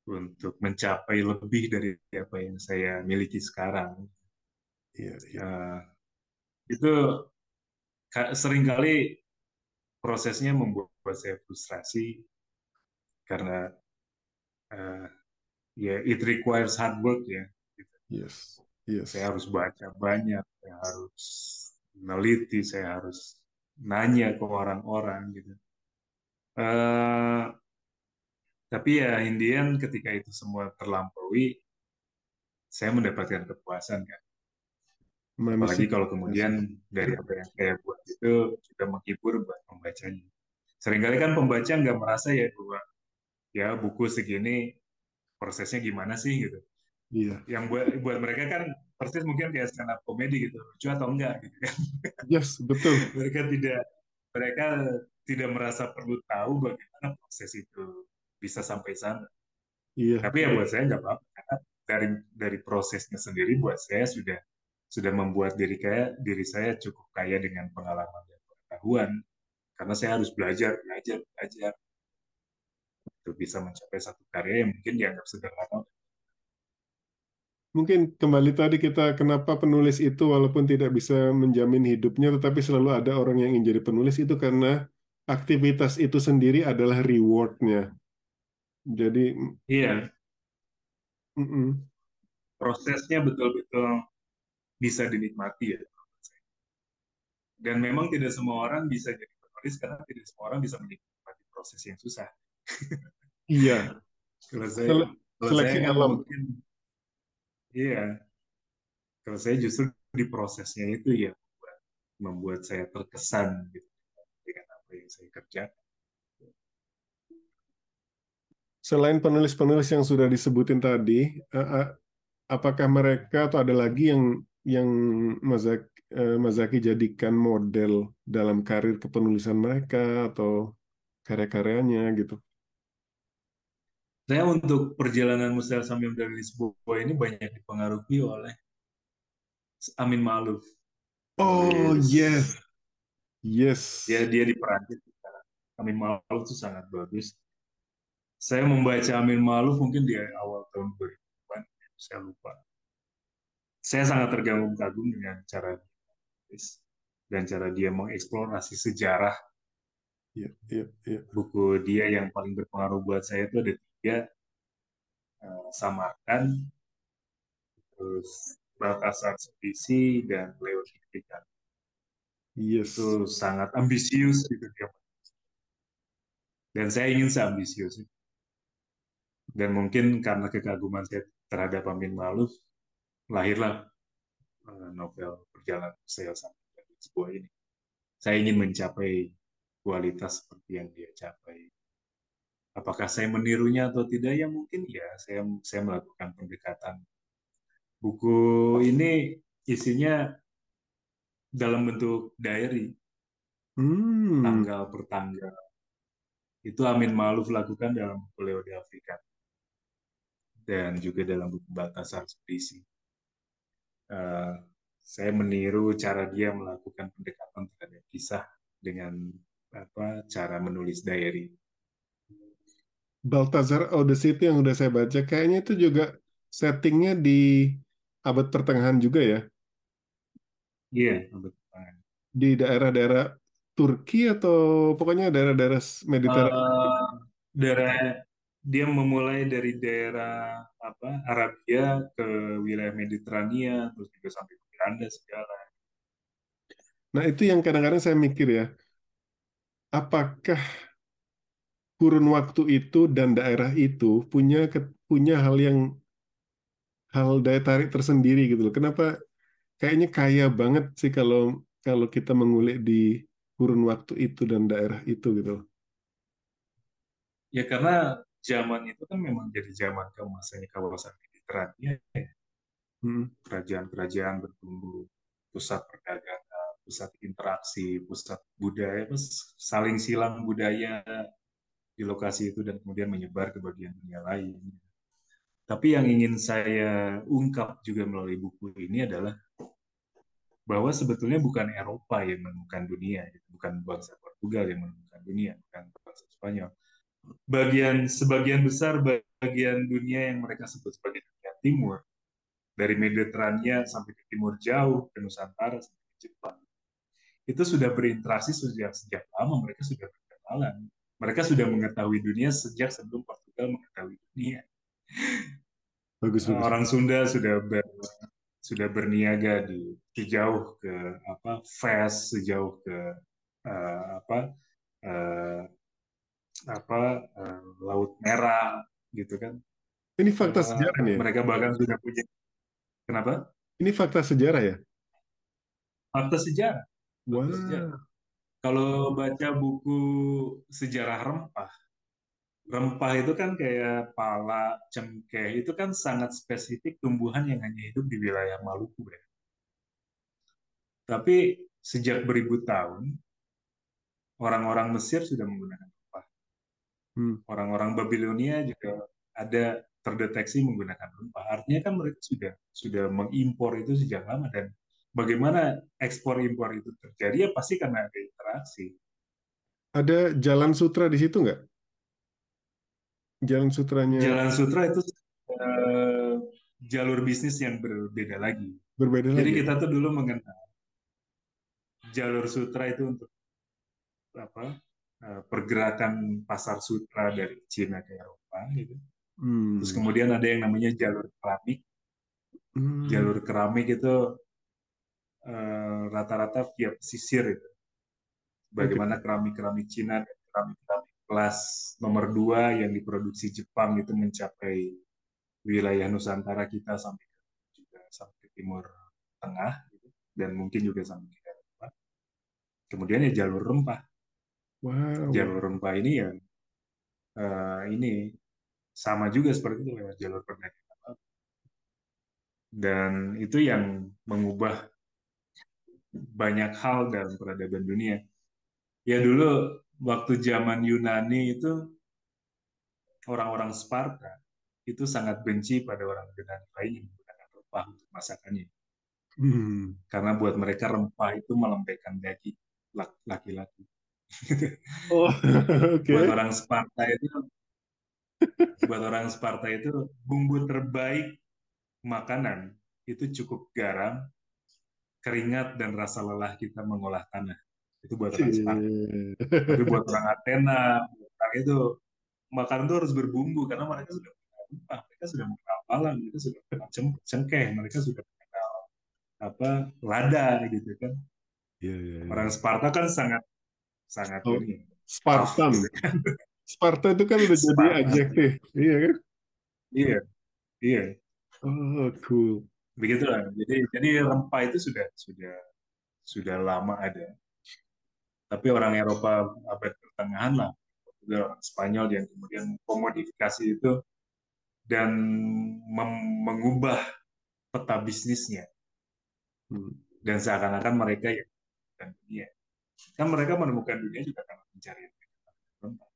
untuk mencapai lebih dari apa yang saya miliki sekarang. Iya, iya. Eh, itu ka- sering kali prosesnya membuat saya frustrasi karena eh, ya it requires hard work ya. Yes, yes. Saya harus baca banyak, saya harus meneliti, saya harus nanya ke orang-orang gitu. Eh, tapi ya Indian ketika itu semua terlampaui, saya mendapatkan kepuasan kan. Apalagi Manusia. kalau kemudian dari apa yang saya buat itu juga menghibur buat pembacanya. Seringkali kan pembaca nggak merasa ya bahwa ya buku segini prosesnya gimana sih gitu. Iya. Yang buat buat mereka kan persis mungkin kayak stand up komedi gitu, lucu atau enggak gitu kan. Yes, betul. mereka tidak mereka tidak merasa perlu tahu bagaimana proses itu bisa sampai sana. Iya. Tapi ya buat saya nggak apa-apa karena dari dari prosesnya sendiri buat saya sudah sudah membuat diri kayak diri saya cukup kaya dengan pengalaman dan pengetahuan karena saya harus belajar belajar belajar untuk bisa mencapai satu karya yang mungkin dianggap sederhana. Mungkin kembali tadi kita kenapa penulis itu walaupun tidak bisa menjamin hidupnya tetapi selalu ada orang yang ingin jadi penulis itu karena aktivitas itu sendiri adalah rewardnya. Jadi Iya, mm-mm. prosesnya betul-betul bisa dinikmati ya. Dan memang tidak semua orang bisa jadi penulis karena tidak semua orang bisa menikmati proses yang susah. iya Kalau saya, Sele- kalau seleksi saya alam. mungkin, iya. Kalau saya justru di prosesnya itu ya membuat, membuat saya terkesan gitu dengan apa yang saya kerjakan. Selain penulis-penulis yang sudah disebutin tadi, eh, eh, apakah mereka atau ada lagi yang yang Mazaki, eh, Mazaki jadikan model dalam karir kepenulisan mereka atau karya-karyanya gitu? Saya untuk perjalanan Mustel Samyam dari Lisboa ini banyak dipengaruhi oleh Amin Ma'ruf. Oh yes, yes. Dia dia di Perancis. Amin Ma'ruf itu sangat bagus. Saya membaca Amin Ma'ruf mungkin di awal tahun 2000-an, saya lupa. Saya sangat tergagum-kagum dengan cara dan cara dia mengeksplorasi sejarah Iya, iya, iya. buku dia yang paling berpengaruh buat saya itu ada tiga eh, Samarkand terus Baltasar Sepisi dan Leo Titikan Yes. itu sangat ambisius gitu dia dan saya ingin seambisius dan mungkin karena kekaguman saya terhadap Amin Ma'ruf lahirlah eh, novel Perjalanan Saya Sampai Lisboa ini. Saya ingin mencapai kualitas seperti yang dia capai. Apakah saya menirunya atau tidak? Ya mungkin ya. Saya saya melakukan pendekatan. Buku ini isinya dalam bentuk diary. Hmm. tanggal per tanggal. Itu Amin Ma'ruf lakukan dalam buku Leo di Afrika. Dan juga dalam buku Batasan Ekspedisi. Uh, saya meniru cara dia melakukan pendekatan terhadap kisah dengan apa cara menulis diary. Baltazar Odyssey itu yang udah saya baca, kayaknya itu juga settingnya di abad pertengahan juga ya? Iya, abad pertengahan. Di daerah-daerah Turki atau pokoknya daerah-daerah Mediterania? Uh, daerah dia memulai dari daerah apa Arabia ke wilayah Mediterania, terus juga sampai ke Belanda segala. Nah itu yang kadang-kadang saya mikir ya, apakah kurun waktu itu dan daerah itu punya punya hal yang hal daya tarik tersendiri gitu loh. Kenapa kayaknya kaya banget sih kalau kalau kita mengulik di kurun waktu itu dan daerah itu gitu. Ya karena zaman itu kan memang jadi zaman keemasannya kawasan Mediterania ya. Hmm. Kerajaan-kerajaan bertumbuh, pusat perdagangan, pusat interaksi, pusat budaya, saling silang budaya di lokasi itu dan kemudian menyebar ke bagian dunia lain. Tapi yang ingin saya ungkap juga melalui buku ini adalah bahwa sebetulnya bukan Eropa yang menemukan dunia, bukan bangsa Portugal yang menemukan dunia, bukan bangsa Spanyol. Bagian sebagian besar bagian dunia yang mereka sebut sebagai dunia timur, dari Mediterania sampai ke timur jauh, ke Nusantara sampai ke Jepang, itu sudah berinteraksi sejak sejak lama mereka sudah berkenalan mereka sudah mengetahui dunia sejak sebelum Portugal mengetahui dunia. Bagus, bagus. Orang Sunda sudah ber, sudah berniaga di sejauh ke apa Fes, sejauh ke uh, apa uh, apa uh, Laut Merah gitu kan. Ini fakta uh, sejarah nih. Mereka bahkan sudah punya. Kenapa? Ini fakta sejarah ya? Fakta sejarah. Wow. Fakta sejarah. Kalau baca buku sejarah rempah, rempah itu kan kayak pala, cengkeh, itu kan sangat spesifik tumbuhan yang hanya hidup di wilayah Maluku ya. Tapi sejak beribu tahun, orang-orang Mesir sudah menggunakan. Hmm. Orang-orang Babilonia juga ada terdeteksi menggunakan rempah. Artinya kan mereka sudah sudah mengimpor itu sejak lama dan bagaimana ekspor impor itu terjadi ya pasti karena ada interaksi. Ada jalan sutra di situ nggak? Jalan sutranya? Jalan sutra itu uh, jalur bisnis yang berbeda lagi. Berbeda Jadi lagi. kita tuh dulu mengenal jalur sutra itu untuk apa? Uh, pergerakan pasar sutra dari Cina ke Eropa gitu. Hmm. Terus kemudian ada yang namanya jalur keramik. Hmm. Jalur keramik itu Eh, rata-rata via pesisir itu. Bagaimana keramik-keramik Cina dan keramik-keramik kelas nomor dua yang diproduksi Jepang itu mencapai wilayah Nusantara kita sampai juga sampai ke Timur Tengah gitu, dan mungkin juga sampai ke Eropa. Kemudian ya jalur rempah. Wow. Jalur rempah ini ya uh, ini sama juga seperti itu lewat jalur perdagangan. Dan itu yang mengubah banyak hal dalam peradaban dunia. Ya dulu waktu zaman Yunani itu orang-orang Sparta itu sangat benci pada orang Yunani lain yang menggunakan rempah untuk masakannya. Hmm. Karena buat mereka rempah itu melembekkan daging laki-laki. Oh, okay. buat orang Sparta itu buat orang Sparta itu bumbu terbaik makanan itu cukup garam, keringat dan rasa lelah kita mengolah tanah. Itu buat orang Sparta. Tapi buat orang Athena, orang itu makanan itu harus berbumbu karena mereka sudah mengenal mereka sudah mengenal alam, mereka sudah mengenal cengkeh, mereka sudah mengenal apa lada gitu kan. Yeah, yeah, yeah. Orang Sparta kan sangat sangat oh, ini. Spartan. Sparta itu kan udah Spartan. jadi adjektif, iya kan? Iya, iya. Oh, cool begitulah jadi jadi rempah itu sudah sudah sudah lama ada tapi orang Eropa abad pertengahan lah juga orang Spanyol yang kemudian komodifikasi itu dan mengubah peta bisnisnya hmm. dan seakan-akan mereka ya dan dunia kan mereka menemukan dunia juga karena mencari rempah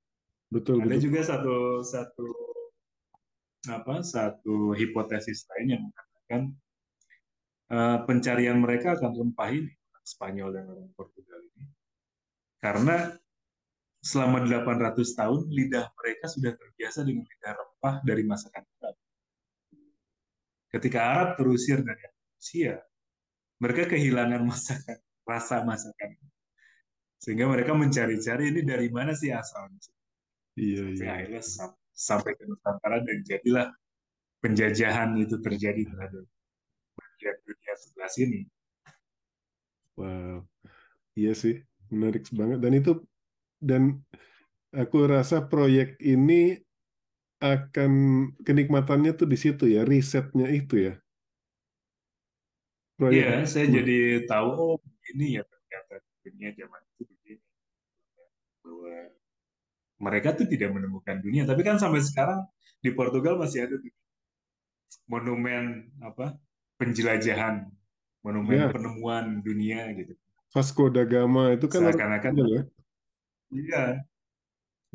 betul Ada betul. juga satu satu apa satu hipotesis lain yang mengatakan eh, pencarian mereka akan rempah ini orang Spanyol dan orang Portugal ini karena selama 800 tahun lidah mereka sudah terbiasa dengan lidah rempah dari masakan Arab. Ketika Arab terusir dari Rusia, mereka kehilangan masakan rasa masakan sehingga mereka mencari-cari ini dari mana sih asalnya Iya sampai iya. akhirnya sam- sampai ke Nusantara dan jadilah penjajahan itu terjadi terhadap bagian dunia sebelah sini. Wow, iya sih, menarik banget. Dan itu dan aku rasa proyek ini akan kenikmatannya tuh di situ ya, risetnya itu ya. Proyek Iya, saya jadi tahu oh ini ya ternyata dunia zaman itu begini bahwa mereka tuh tidak menemukan dunia, tapi kan sampai sekarang di Portugal masih ada tuh monumen apa penjelajahan, monumen ya penemuan dunia gitu. Vasco da Gama itu kan Seakan-akan ya. iya,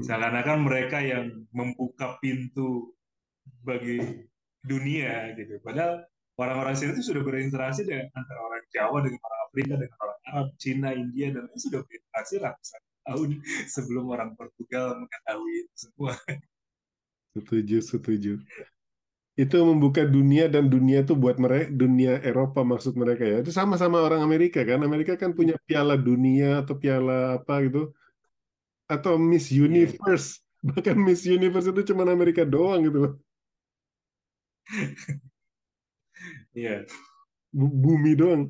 seakan-akan mereka yang membuka pintu bagi dunia gitu. Padahal orang-orang sini itu sudah berinteraksi dengan antara orang Jawa dengan orang Afrika dengan orang Arab, Cina, India dan itu sudah berinteraksi ratusan tahun sebelum orang Portugal mengetahui itu semua. Setuju, setuju. Itu membuka dunia dan dunia itu buat mereka dunia Eropa maksud mereka ya. Itu sama-sama orang Amerika kan. Amerika kan punya piala dunia atau piala apa gitu atau Miss Iya, Universe. Bahkan Miss Universe itu cuma Amerika doang gitu loh. iya. Bu- Bumi doang.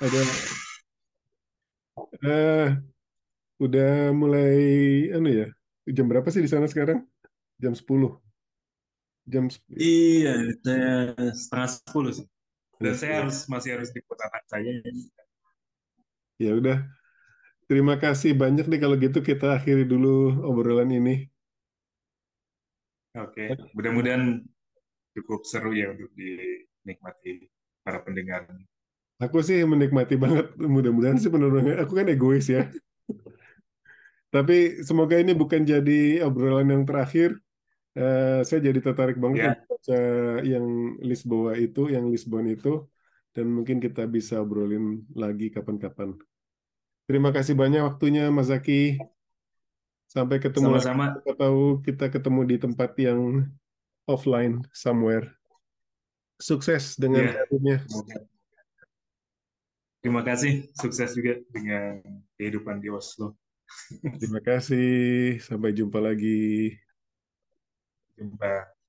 Ada eh udah mulai anu ya. Jam berapa sih di sana sekarang? Jam 10. Jam 10. Iya, saya setengah sepuluh sih. Dan saya 10. harus masih harus jemput anak saya. Ya udah. Terima kasih banyak nih kalau gitu kita akhiri dulu obrolan ini. Oke, mudah-mudahan cukup seru ya untuk dinikmati para pendengar. Aku sih menikmati banget. Mudah-mudahan sih penurunan. Aku kan egois ya. Tapi semoga ini bukan jadi obrolan yang terakhir. Eh, saya jadi tertarik banget baca yang Lisboa itu, yang Lisbon itu, dan mungkin kita bisa obrolin lagi kapan-kapan. Terima kasih banyak waktunya, Mas Zaki. Sampai ketemu sama-sama. Tahu kita ketemu di tempat yang offline somewhere. Sukses dengan Ya, karirnya. semoga. Terima kasih, sukses juga dengan kehidupan di Oslo. Terima kasih. Sampai jumpa lagi. Jumpa.